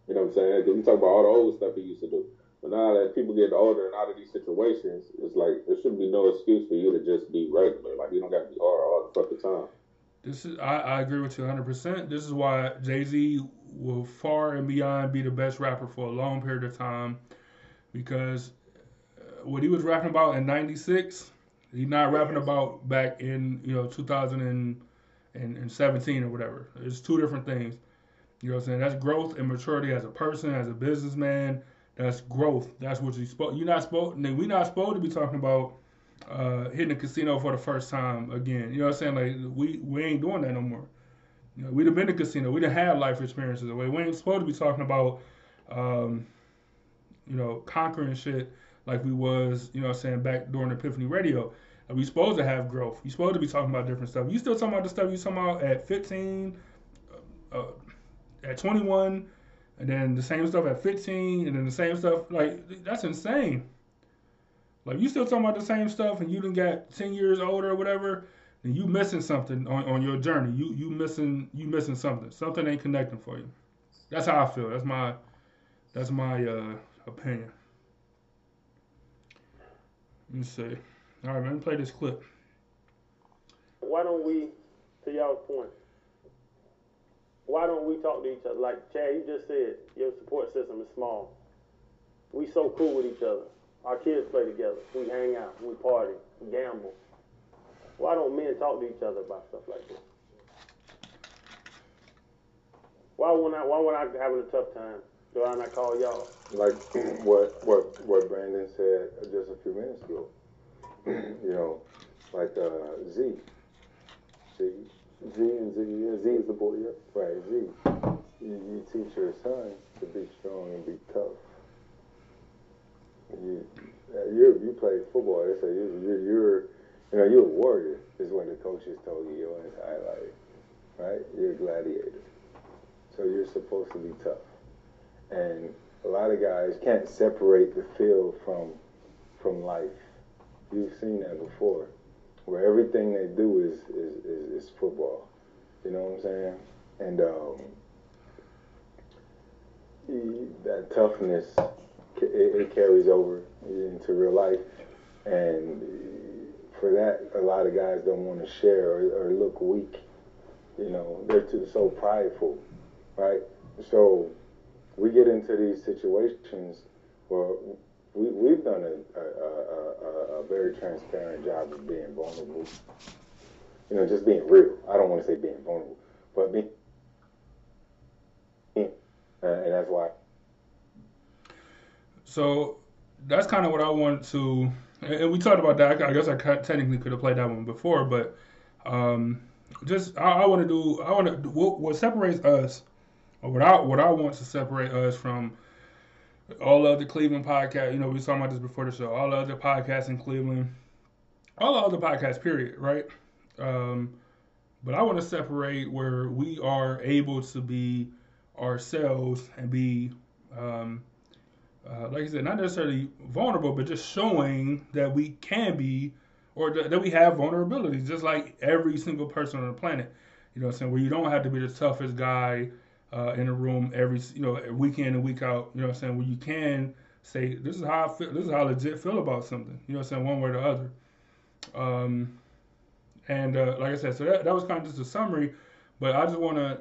You know what I'm saying? Because you talk about all the old stuff he used to do. But now that people get older and out of these situations, it's like there shouldn't be no excuse for you to just be regular. Like you don't got to be hard all the fucking time. This is I, I agree with you 100. percent This is why Jay Z will far and beyond be the best rapper for a long period of time, because uh, what he was rapping about in '96, he's not rapping about back in you know 2017 or whatever. It's two different things. You know what I'm saying? That's growth and maturity as a person, as a businessman. That's growth. That's what you supposed. You're not supposed. We're not supposed to be talking about uh, hitting a casino for the first time again. You know what I'm saying? Like we we ain't doing that no more. You know, we'd have been to casino. We'd have had life experiences away. We ain't supposed to be talking about, um, you know, conquering shit like we was. You know, I'm saying back during Epiphany Radio. We supposed to have growth. You supposed to be talking about different stuff. You still talking about the stuff you talking about at 15, uh, at 21, and then the same stuff at 15, and then the same stuff. Like that's insane. Like you still talking about the same stuff, and you didn't got 10 years older or whatever. Then you missing something on, on your journey. You you missing you missing something. Something ain't connecting for you. That's how I feel. That's my that's my uh, opinion. Let me see. All right, man. Play this clip. Why don't we, to y'all's point, why don't we talk to each other? Like Chad, you just said, your support system is small. We so cool with each other. Our kids play together. We hang out. We party. We gamble. Why don't men talk to each other about stuff like this? Why would I why when I having a tough time, do I not call y'all? like what what what Brandon said just a few minutes ago. you know, like uh, Z, Z, Z and Z, Z is the boy, right? Z. You, you teach your son to be strong and be tough. You you you play football. They say you you're, you're You know, you're a warrior, is what the coaches told you on his highlight, right? You're a gladiator. So you're supposed to be tough. And a lot of guys can't separate the field from from life. You've seen that before, where everything they do is is, is, is football. You know what I'm saying? And um, that toughness it, it carries over into real life, and for that, a lot of guys don't want to share or, or look weak. You know, they're too so prideful, right? So we get into these situations where we, we've done a, a, a, a, very transparent job of being vulnerable. You know, just being real. I don't want to say being vulnerable, but being, uh, and that's why. So that's kind of what I wanted to, and we talked about that. I guess I technically could have played that one before, but um, just I, I want to do. I want to what, what separates us, what I what I want to separate us from all of the Cleveland podcast. You know, we were talking about this before the show. All of the podcasts in Cleveland, all of the podcasts, period, right? Um, but I want to separate where we are able to be ourselves and be, um, uh, like I said, not necessarily vulnerable, but just showing that we can be or th- that we have vulnerabilities, just like every single person on the planet. You know what I'm saying? Where you don't have to be the toughest guy uh, in a room every you know week in and week out. You know what I'm saying? Where you can say this is how I feel. This is how I legit feel about something. You know what I'm saying? One way or the other. Um, and uh, like I said, so that that was kind of just a summary, but I just want to.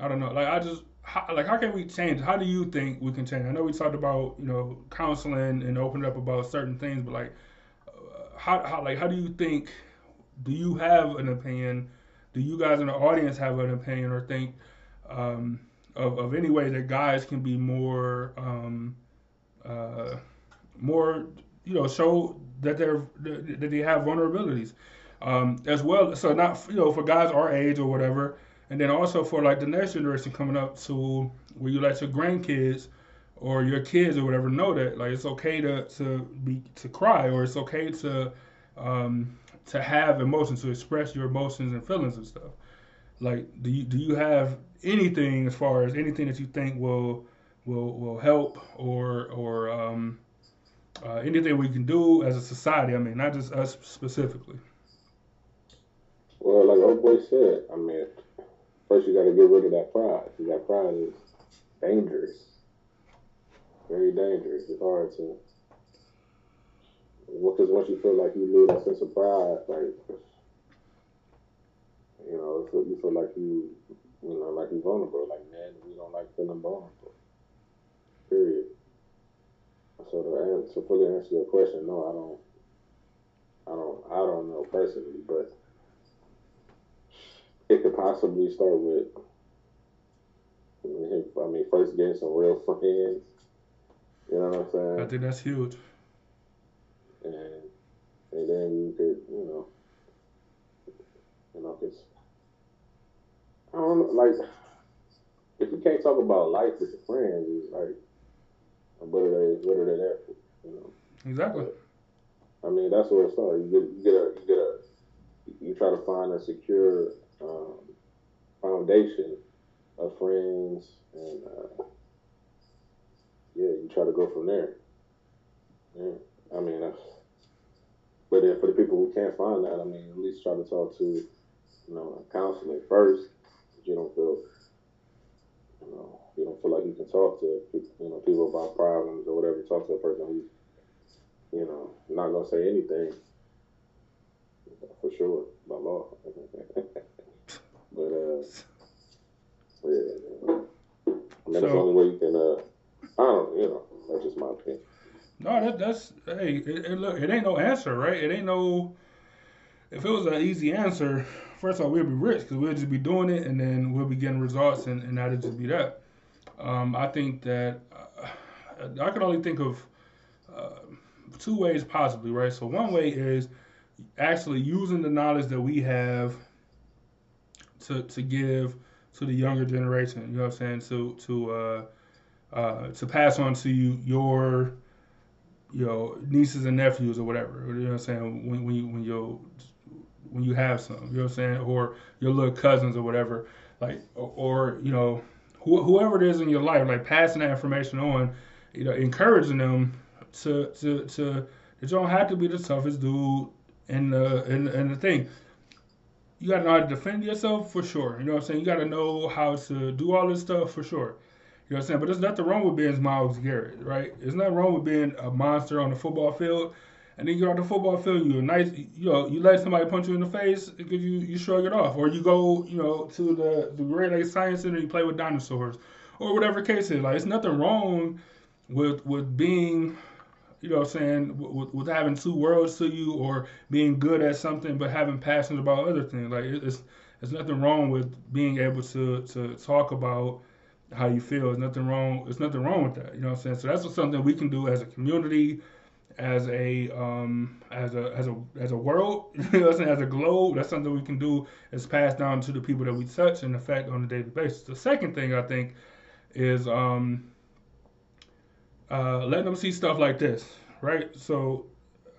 I don't know. Like I just how, like how can we change? How do you think we can change? I know we talked about you know counseling and opened up about certain things, but like uh, how how like how do you think? Do you have an opinion? Do you guys in the audience have an opinion or think um, of, of any way that guys can be more um, uh, more you know show that they're that they have vulnerabilities um, as well so not you know for guys our age or whatever and then also for like the next generation coming up to where you let your grandkids or your kids or whatever know that like it's okay to to be to cry or it's okay to um, to have emotions to express your emotions and feelings and stuff. Like, do you do you have anything as far as anything that you think will will will help or or um, uh, anything we can do as a society? I mean, not just us specifically. Well, like old boy said, I mean, first you got to get rid of that pride. That pride is dangerous, very dangerous. It's hard to because once you feel like you lose that sense of pride, like you know, you feel like you, you know, like you're vulnerable. Like man, we don't like feeling vulnerable. Period. So to answer, to fully answer your question, no, I don't. I don't. I don't know personally, but it could possibly start with. I mean, first getting some real friends. You know what I'm saying? I think that's huge and and then you could, you know, you know, cause I don't know, like if you can't talk about life with your friends, it's like what are they what are they there for? You know. Exactly. But, I mean, that's where it starts. You get you get a you get a you try to find a secure um, foundation of friends, and uh, yeah, you try to go from there. Yeah, I mean that's but then for the people who can't find that, I mean, at least try to talk to, you know, counseling first. You don't feel, you know, you don't feel like you can talk to, you know, people about problems or whatever. Talk to a person who's, you know, not gonna say anything for sure by law. but uh, yeah, I mean, so, that's the only way you can. Uh, I don't, you know, that's just my opinion. No, that, that's hey, it, it, look, it ain't no answer, right? It ain't no. If it was an easy answer, first of all, we'd be rich because we'd just be doing it, and then we'll be getting results, and, and that'd just be that. Um, I think that uh, I can only think of uh, two ways possibly, right? So one way is actually using the knowledge that we have to to give to the younger generation. You know what I'm saying? To to uh, uh, to pass on to you your you know nieces and nephews or whatever. You know what I'm saying? When when you when you when you have some, you know what I'm saying, or your little cousins or whatever, like or, or you know wh- whoever it is in your life, like passing that information on, you know, encouraging them to to to that you don't have to be the toughest dude in the in, in the thing. You gotta know how to defend yourself for sure. You know what I'm saying? You gotta know how to do all this stuff for sure. You know what I'm saying? But there's nothing wrong with being Myles Garrett, right? There's nothing wrong with being a monster on the football field. And then you get on the football field, you're nice, you know, you let somebody punch you in the face because you, you shrug it off, or you go, you know, to the the Great Lakes Science Center, you play with dinosaurs, or whatever case is. Like, it's nothing wrong with with being, you know, what I'm saying, with, with having two worlds to you, or being good at something but having passions about other things. Like, it's there's nothing wrong with being able to to talk about how you feel. There's nothing wrong. There's nothing wrong with that. You know what I'm saying? So that's something we can do as a community, as a um, as a as a as a world. You know what I'm? As a globe, that's something we can do. Is pass down to the people that we touch and affect on a daily basis. The second thing I think is um, uh, letting them see stuff like this, right? So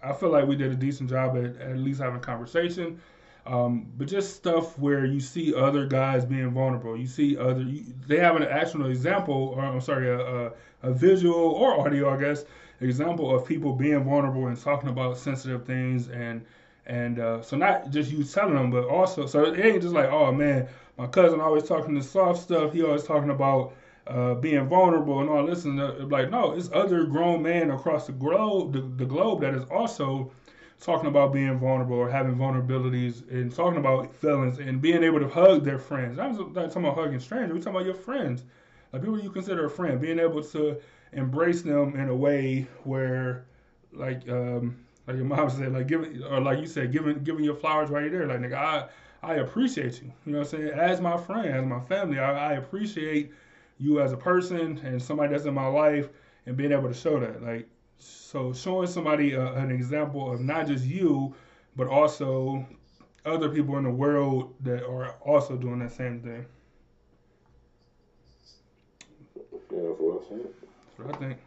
I feel like we did a decent job at at least having conversation. Um, but just stuff where you see other guys being vulnerable. You see other, you, they have an actual example, or I'm sorry, a, a, a, visual or audio, I guess, example of people being vulnerable and talking about sensitive things. And and uh, so not just you telling them, but also, so it ain't just like, oh man, my cousin always talking the soft stuff. He always talking about uh, being vulnerable and all this. And uh, like, no, it's other grown men across the globe, the, the globe that is also talking about being vulnerable or having vulnerabilities and talking about feelings and being able to hug their friends. I'm not talking about hugging strangers. We're talking about your friends, like people you consider a friend. Being able to embrace them in a way where, like, um, like your mom said, like giving or like you said, giving giving your flowers right there. Like nigga, I I appreciate you. You know what I'm saying? As my friend, as my family, I, I appreciate you as a person and somebody that's in my life and being able to show that. Like so showing somebody a, an example of not just you, but also other people in the world that are also doing that same thing. Yeah, that's what I'm saying. That's what I think.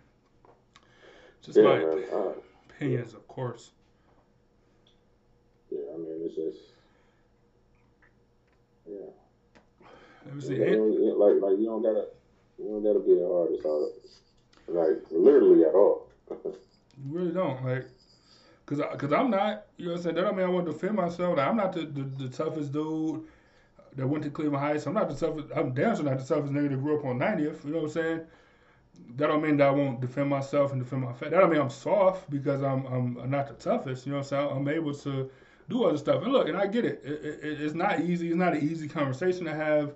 Just yeah, my man, uh, opinions, of course. Yeah, I mean, it's just, yeah. Let me see. You know, like, like you don't gotta, you don't gotta be an artist, like literally at all. You really don't like, cause, I, cause I'm not. You know what I'm saying? That don't mean I want to defend myself. Like, I'm not the, the, the toughest dude that went to Cleveland Heights. I'm not the toughest. I'm damn sure not the toughest nigga that grew up on 90th. You know what I'm saying? That don't mean that I won't defend myself and defend my faith. That don't mean I'm soft because I'm I'm not the toughest. You know what I'm saying? I'm able to do other stuff. And look, and I get it. it, it it's not easy. It's not an easy conversation to have.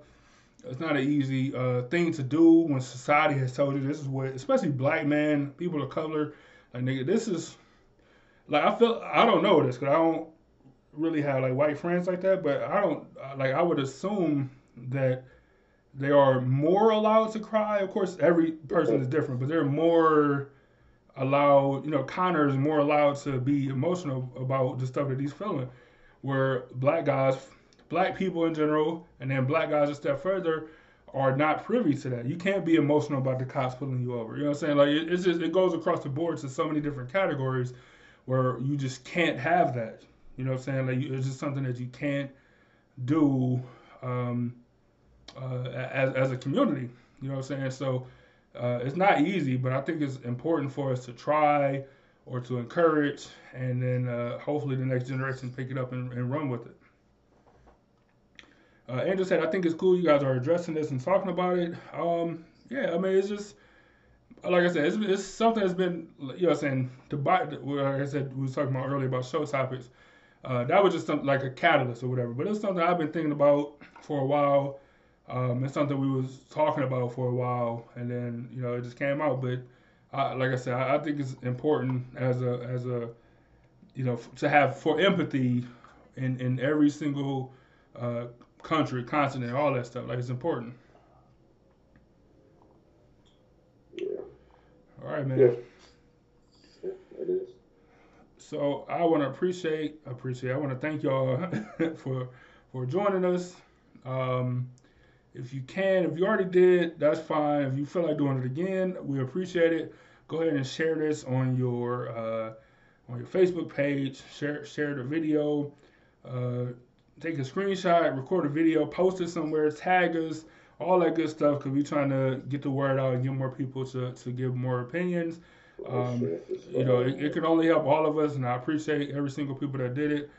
It's not an easy uh, thing to do when society has told you this is what, especially black men, people of color like nigga, this is like I feel I don't know this because I don't really have like white friends like that, but I don't like I would assume that they are more allowed to cry. Of course, every person is different, but they're more allowed. You know, Connor is more allowed to be emotional about the stuff that he's feeling. Where black guys, black people in general, and then black guys a step further are not privy to that. You can't be emotional about the cops pulling you over. You know what I'm saying? Like it, it's just it goes across the board to so many different categories where you just can't have that. You know what I'm saying? Like you, it's just something that you can't do um, uh, as as a community. You know what I'm saying? So uh, it's not easy, but I think it's important for us to try or to encourage, and then uh, hopefully the next generation pick it up and, and run with it. Uh, Andrew said, I think it's cool you guys are addressing this and talking about it. Um, yeah, I mean, it's just, like I said, it's, it's something that's been, you know I'm saying, to buy, like I said, we was talking about earlier about show topics. Uh, that was just something like a catalyst or whatever. But it's something I've been thinking about for a while. Um, it's something we was talking about for a while, and then you know it just came out. But I, like I said, I, I, think it's important as a as a you know to have for empathy in in every single uh, country, continent, all that stuff. Like it's important. Yeah. All right, man. Yeah. yeah it is. So I want to appreciate, appreciate. I want to thank y'all for for joining us. Um, if you can, if you already did, that's fine. If you feel like doing it again, we appreciate it. go ahead and share this on your uh, on your Facebook page. Share share the video. Uh, take a screenshot, record a video, post it somewhere, tag us, all that good stuff. Cause we're trying to get the word out and get more people to, to give more opinions. Um, you know, it, it could only help all of us, and I appreciate every single people that did it.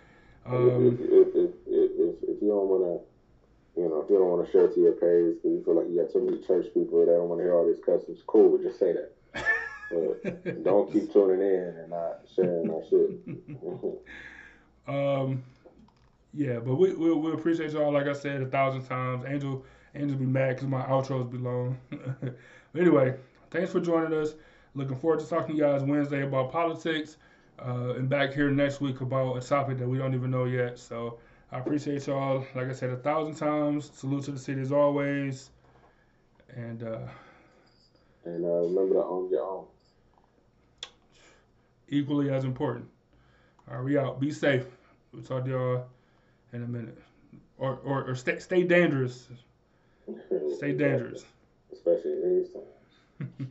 Um, if, if, if, if, if you don't want to, you know, if you don't want to share to your page because you feel like you got too many church people that don't want to hear all these customs, cool. Just say that. But don't keep tuning in and not sharing our shit. um, yeah, but we, we we appreciate y'all. Like I said a thousand times, Angel Angel be mad because my outros be long. but anyway, thanks for joining us. Looking forward to talking to you guys Wednesday about politics, uh, and back here next week about a topic that we don't even know yet. So I appreciate y'all. Like I said a thousand times. Salute to the city as always. And uh, and uh, remember to own your own. Equally as important. All right, we out. Be safe. We'll talk to y'all in a minute. Or or, or stay stay dangerous. Stay dangerous. Especially in these times.